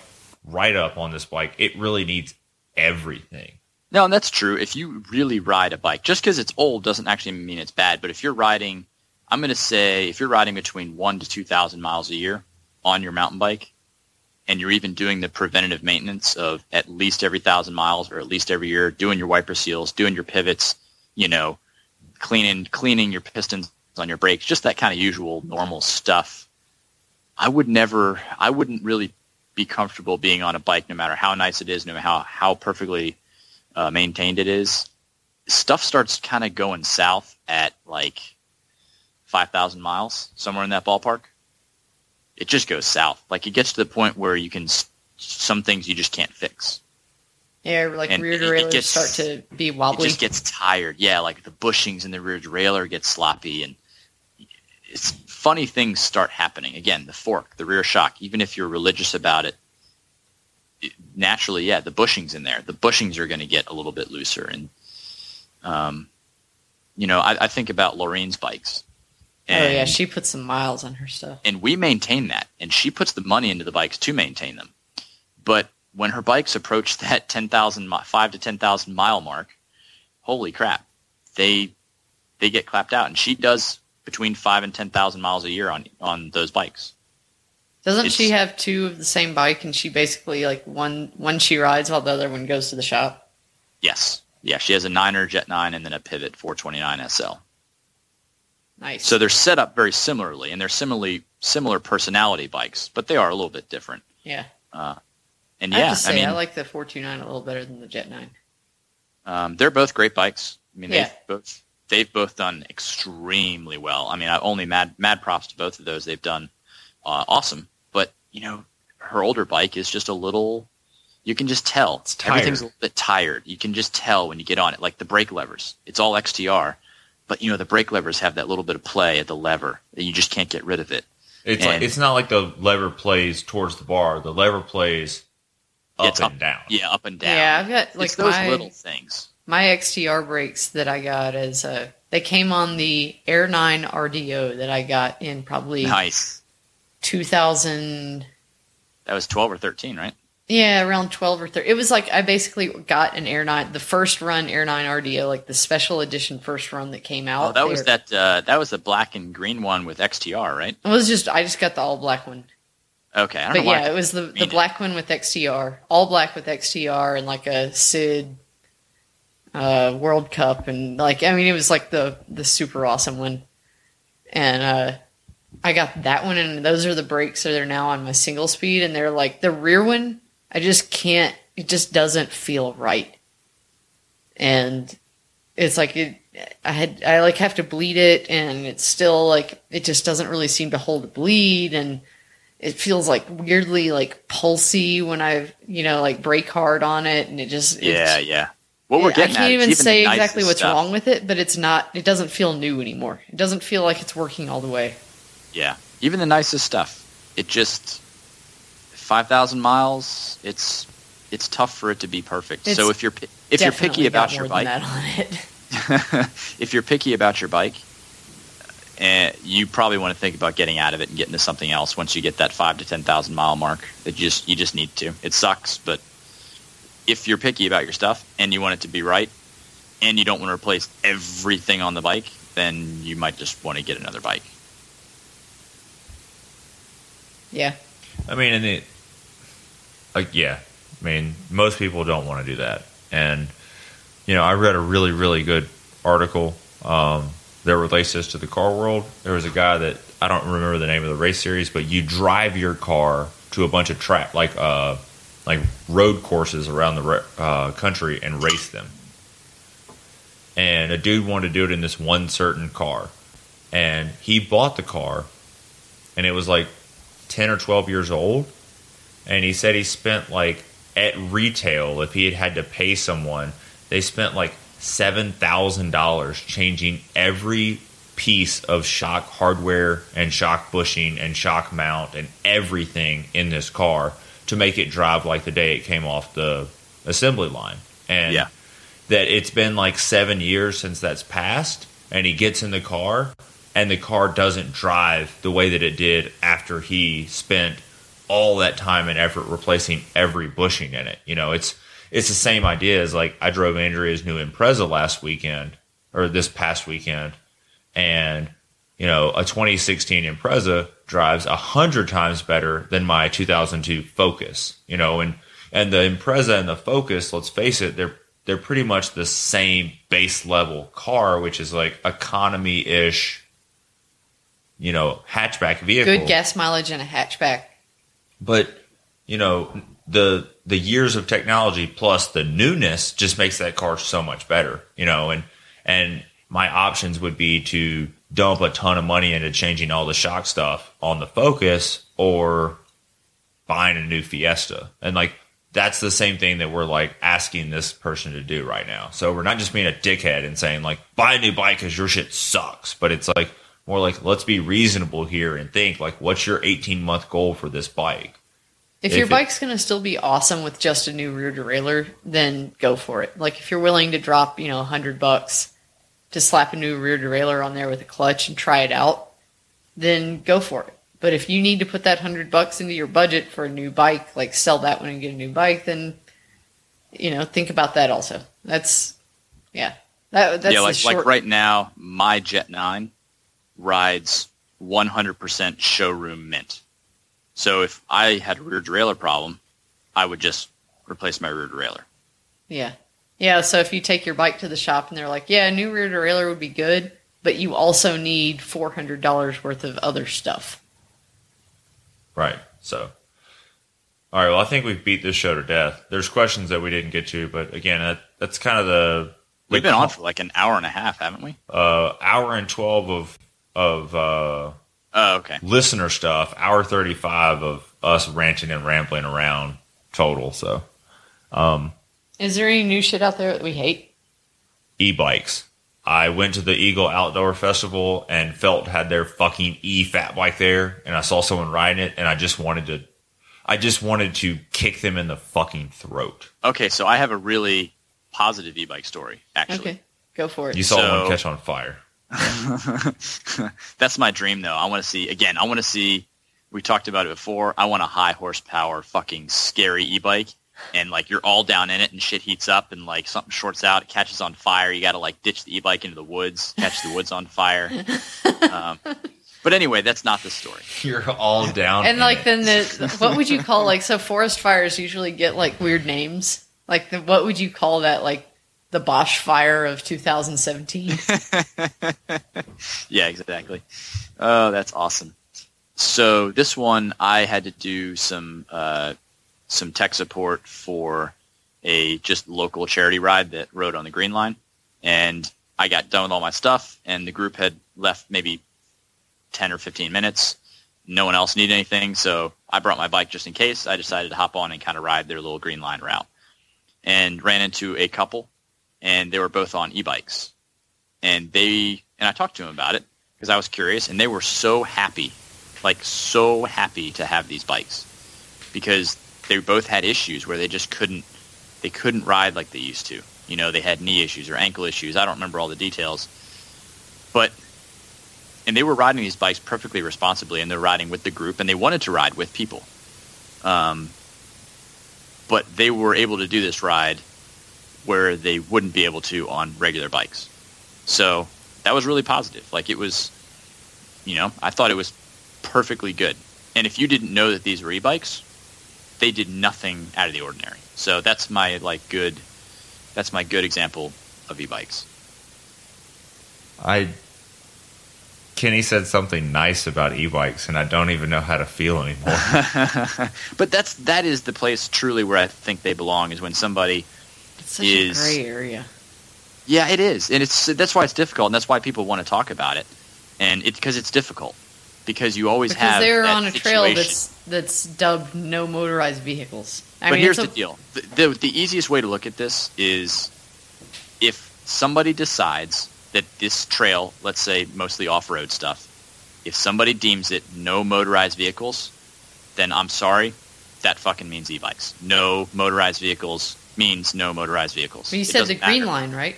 write up on this bike, it really needs everything. No, and that's true. If you really ride a bike, just because it's old doesn't actually mean it's bad. But if you're riding, I'm going to say if you're riding between one to two thousand miles a year on your mountain bike, and you're even doing the preventative maintenance of at least every thousand miles or at least every year, doing your wiper seals, doing your pivots, you know, cleaning cleaning your pistons on your brakes, just that kind of usual normal stuff. I would never, I wouldn't really be comfortable being on a bike, no matter how nice it is, no matter how how perfectly uh, maintained it is, stuff starts kind of going south at like 5,000 miles, somewhere in that ballpark. It just goes south. Like it gets to the point where you can, some things you just can't fix. Yeah, like And rear it- it derailleurs gets- start to be wobbly. It just gets tired. Yeah, like the bushings in the rear derailleur get sloppy and it's funny things start happening. Again, the fork, the rear shock, even if you're religious about it, it- naturally, yeah, the bushings in there, the bushings are going to get a little bit looser. And, um, you know, I, I think about Lorraine's bikes. oh yeah, she puts some miles on her stuff. and we maintain that and she puts the money into the bikes to maintain them but when her bikes approach that 10,000 mi- 5 to 10,000 mile mark holy crap they they get clapped out and she does between 5 and 10,000 miles a year on on those bikes Doesn't It's- she have two of the same bike and she basically like one one she rides while the other one goes to the shop? yes yeah she has a Niner jet 9 and then a pivot 429 SL Nice. so they're set up very similarly and they're similarly similar personality bikes but they are a little bit different yeah. and I yeah say I mean I like the four two nine a little better than the Jet nine. Um, they're both great bikes. I mean, Yeah. they've both they've both done extremely well. I mean, I only mad mad props to both of those. They've done uh, awesome. But you know, her older bike is just a little. You can just tell It's tired. everything's a little bit tired. You can just tell when you get on it, like the brake levers. It's all XTR, but you know the brake levers have that little bit of play at the lever that you just can't get rid of it. It's like it's not like the lever plays towards the bar. The lever plays up It's and down. Yeah, up and down. Yeah, I've got like it's those my little things. My XTR brakes that I got as uh they came on the Air 9 RDO that I got in probably Nice. 2000 That was twelve or thirteen, right? yeah, around 12 or 13. It was like I basically got an Air 9 the first run Air 9 RDO like the special edition first run that came out. Oh, that was that. Uh, that was the black and green one with XTR, right? It was just I just got the all black one. Okay, I don't But yeah, it was the, the mean it. black one with XTR, all black with XTR, and like a Sid uh, World Cup, and like I mean, it was like the the super awesome one. And uh, I got that one, and those are the brakes that are now on my single speed, and they're like the rear one. I just can't. It just doesn't feel right, and it's like it. I had I like have to bleed it, and it's still like it just doesn't really seem to hold a bleed, and it feels like weirdly like pulsy when I've you know like brake hard on it, and it just yeah, yeah. What we're I can't is even say exactly what's stuff. wrong with it, but it's not. It doesn't feel new anymore. It doesn't feel like it's working all the way. Yeah, even the nicest stuff. It just five thousand miles. It's it's tough for it to be perfect. It's so if you're if you're picky about your bike, if you're picky about your bike, uh, you probably want to think about getting out of it and getting to something else once you get that five to ten thousand mile mark. That you just you just need to. It sucks, but if you're picky about your stuff and you want it to be right, and you don't want to replace everything on the bike, then you might just want to get another bike. Yeah, I mean, and it, like, yeah. I mean, most people don't want to do that. And, you know, I read a really, really good article um, that relates this to the car world. There was a guy that, I don't remember the name of the race series, but you drive your car to a bunch of track, like, uh, like road courses around the uh, country and race them. And a dude wanted to do it in this one certain car. And he bought the car, and it was like 10 or 12 years old and he said he spent like at retail if he had had to pay someone they spent like $7000 changing every piece of shock hardware and shock bushing and shock mount and everything in this car to make it drive like the day it came off the assembly line and Yeah. that it's been like seven years since that's passed and he gets in the car and the car doesn't drive the way that it did after he spent all that time and effort replacing every bushing in it. You know, it's it's the same idea as like I drove Andrea's new Impreza last weekend or this past weekend, and you know a 2016 Impreza drives a hundred times better than my 2002 Focus. You know, and and the Impreza and the Focus, let's face it, they're they're pretty much the same base level car, which is like economy ish. You know, hatchback vehicle good gas mileage in a hatchback. but you know the the years of technology plus the newness just makes that car so much better you know and and my options would be to dump a ton of money into changing all the shock stuff on the focus or buying a new fiesta. And like that's the same thing that we're like asking this person to do right now. So we're not just being a dickhead and saying like buy a new bike because your shit sucks. But it's like more like let's be reasonable here and think like what's your 18 month goal for this bike? If, If your it- bike's going to still be awesome with just a new rear derailleur, then go for it. Like if you're willing to drop, you know, a hundred bucks to slap a new rear derailleur on there with a clutch and try it out, then go for it. But if you need to put that hundred bucks into your budget for a new bike, like sell that one and get a new bike, then you know think about that also. That's yeah, that that's yeah, like short. like right now, my Jet Nine rides 100% showroom mint. So if I had a rear derailleur problem, I would just replace my rear derailleur. Yeah. Yeah, so if you take your bike to the shop and they're like, yeah, a new rear derailleur would be good, but you also need $400 worth of other stuff. Right. So, All right. Well, I think we've beat this show to death. There's questions that we didn't get to, but again, that, that's kind of the We've been on for like an hour and a half, haven't we? uh, hour and twelve of of uh, Oh, okay. listener stuff. Hour thirty five of us ranting and rambling around total. So Is there any new shit out there that we hate? e-bikes. I went to the Eagle Outdoor Festival and felt had their fucking e fat bike there, and I saw someone riding it, and I just wanted to, I just wanted to kick them in the fucking throat. Okay, so I have a really positive e-bike story, actually. Okay, go for it. You saw So- one catch on fire. That's my dream, though. I want to see again. I want to see. We talked about it before. I want a high horsepower, fucking scary e-bike, and like you're all down in it, and shit heats up, and like something shorts out, it catches on fire. You got to like ditch the e-bike into the woods, catch the woods on fire. Um, but anyway, that's not the story. You're all down. and in like it. then the what would you call like so forest fires usually get like weird names. Like the, what would you call that? Like the Bosch fire of 2017. Yeah, exactly. Oh, that's awesome. So this one, I had to do some uh, some tech support for a just local charity ride that rode on the Green Line, and I got done with all my stuff, and the group had left maybe ten or fifteen minutes. No one else needed anything, so I brought my bike just in case. I decided to hop on and kind of ride their little Green Line route, and ran into a couple, and they were both on e-bikes, and they and I talked to them about it because I was curious, and they were so happy, like so happy to have these bikes because they both had issues where they just couldn't they couldn't ride like they used to. You know, they had knee issues or ankle issues. I don't remember all the details, but and they were riding these bikes perfectly responsibly, and they're riding with the group, and they wanted to ride with people. Um, but they were able to do this ride where they wouldn't be able to on regular bikes. So that was really positive. Like it was, you know, I thought it was perfectly good. And if you didn't know that these were e-bikes, they did nothing out of the ordinary. So that's my like good, that's my good example of e-bikes. I Kenny said something nice about e-bikes, and I don't even know how to feel anymore. but that's that is the place truly where I think they belong is when somebody It's such Is- a gray area. Yeah, it is, and it's that's why it's difficult, and that's why people want to talk about it, and it's because it's difficult because you always Because have they're on a trail that's that's dubbed no motorized vehicles. I but mean, here's it's the deal: the, the the easiest way to look at this is if somebody decides that this trail, let's say mostly off-road stuff, if somebody deems it no motorized vehicles, then I'm sorry, that fucking means e-bikes. No motorized vehicles means no motorized vehicles. But you It said the green matter. line, right?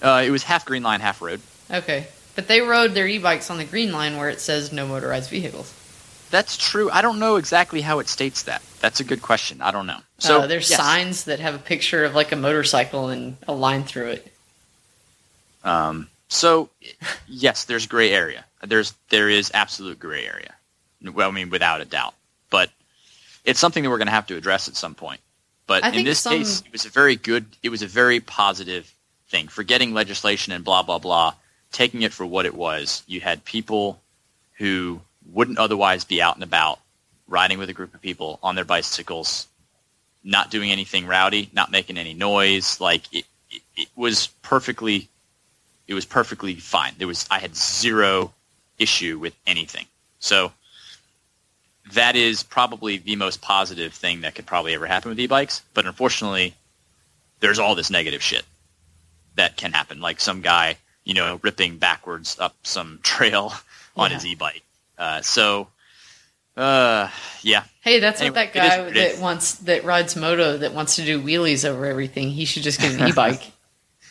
Uh, it was half green line, half road. Okay, but they rode their e-bikes on the green line where it says no motorized vehicles. That's true. I don't know exactly how it states that. That's a good question. I don't know. So uh, there's yes. signs that have a picture of like a motorcycle and a line through it. Um, so yes, there's gray area. There's there is absolute gray area. Well, I mean, without a doubt. But it's something that we're going to have to address at some point. But I in this some- case, it was a very good. It was a very positive thing. Forgetting legislation and blah blah blah, taking it for what it was. You had people who wouldn't otherwise be out and about, riding with a group of people on their bicycles, not doing anything rowdy, not making any noise. Like it, it, it was perfectly it was perfectly fine. There was I had zero issue with anything. So that is probably the most positive thing that could probably ever happen with e-bikes. But unfortunately, there's all this negative shit that can happen. Like some guy, you know, ripping backwards up some trail on Yeah. his e-bike. Uh, so, uh, yeah, Hey, that's Anyway, what that guy it that is. wants that rides moto that wants to do wheelies over everything. He should just get an e-bike.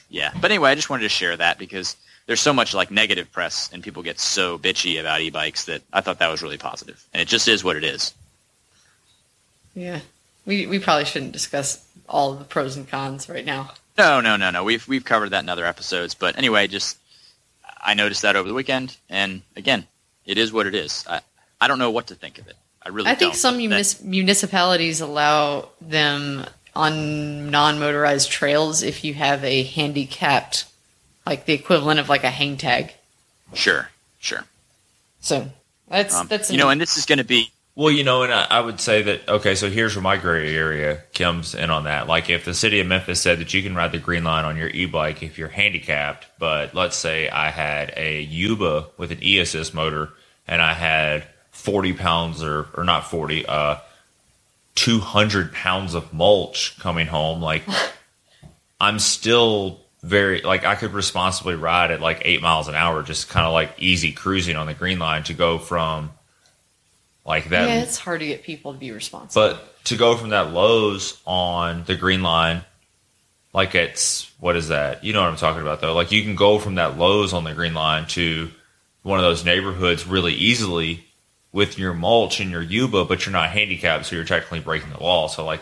Yeah, but anyway, I just wanted to share that because there's so much like negative press and people get so bitchy about e-bikes that I thought that was really positive. positive, and it just is what it is. yeah, we we probably shouldn't discuss all of the pros and cons right now. No, no, no, no. We've we've covered that in other episodes, but anyway, just I noticed that over the weekend, and again, it is what it is. I I don't know what to think of it. I really I think some munis- municipalities allow them on non-motorized trails if you have a handicapped, like the equivalent of like a hang tag. sure, sure. So that's Um, that's you know, and this is going to be Well, you know, and I, I would say that okay. So here's where my gray area comes in on that. Like, if the city of Memphis said that you can ride the green line on your e-bike if you're handicapped, but let's say I had a Yuba with an e-assist motor and I had 40 pounds or or not 40, uh, 200 pounds of mulch coming home, like I'm still very like I could responsibly ride at like eight miles an hour, just kind of like easy cruising on the green line to go from like that yeah, it's hard to get people to be responsible. but to go from that Lowe's on the Green Line, like it's what is that? You know what I'm talking about though. Like you can go from that Lowe's on the Green Line to one of those neighborhoods really easily with your mulch and your Yuba, but you're not handicapped, so you're technically breaking the law. So like,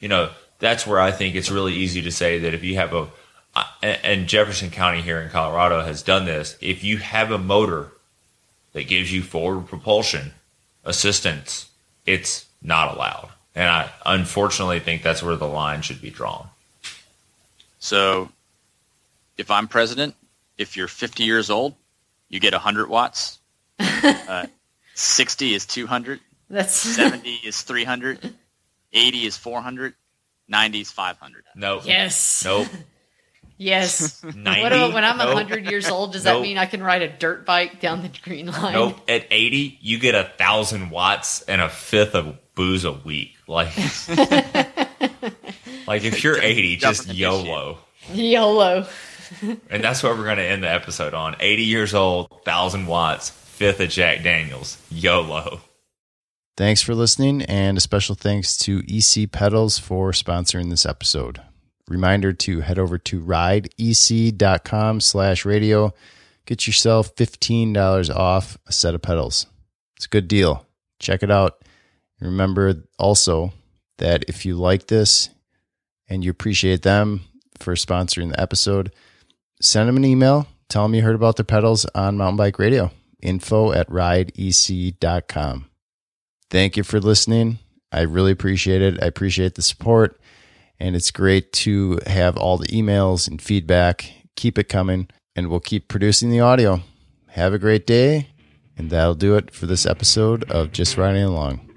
you know, that's where I think it's really easy to say that if you have a and Jefferson County here in Colorado has done this. If you have a motor that gives you forward propulsion assistance, it's not allowed. And I unfortunately think that's where the line should be drawn. So, if I'm president, if you're 50 years old, you get 100 watts. Uh, 60 is 200. That's 70 is 300. 80 is 400. 90 is 500. No. yes, Nope. yes. 90. What about when I'm Nope. hundred years old? Does Nope. that mean I can ride a dirt bike down the green line? Nope. At 80, you get a thousand watts and a fifth of booze a week. Like, like if you're 80, just YOLO. YOLO. And that's what we're going to end the episode on. 80 years old, thousand watts, fifth of Jack Daniels. YOLO. Thanks for listening, and a special thanks to iSSi Pedals for sponsoring this episode. Reminder to head over to rideissi.com slash radio. Get yourself $15 off a set of pedals. It's a good deal. Check it out. Remember also that if you like this and you appreciate them for sponsoring the episode, send them an email. Tell them you heard about the pedals on Mountain Bike Radio. Info at rideissi.com. Thank you for listening. I really appreciate it. I appreciate the support. And it's great to have all the emails and feedback. Keep it coming, and we'll keep producing the audio. Have a great day. And that'll do it for this episode of Just Riding Along.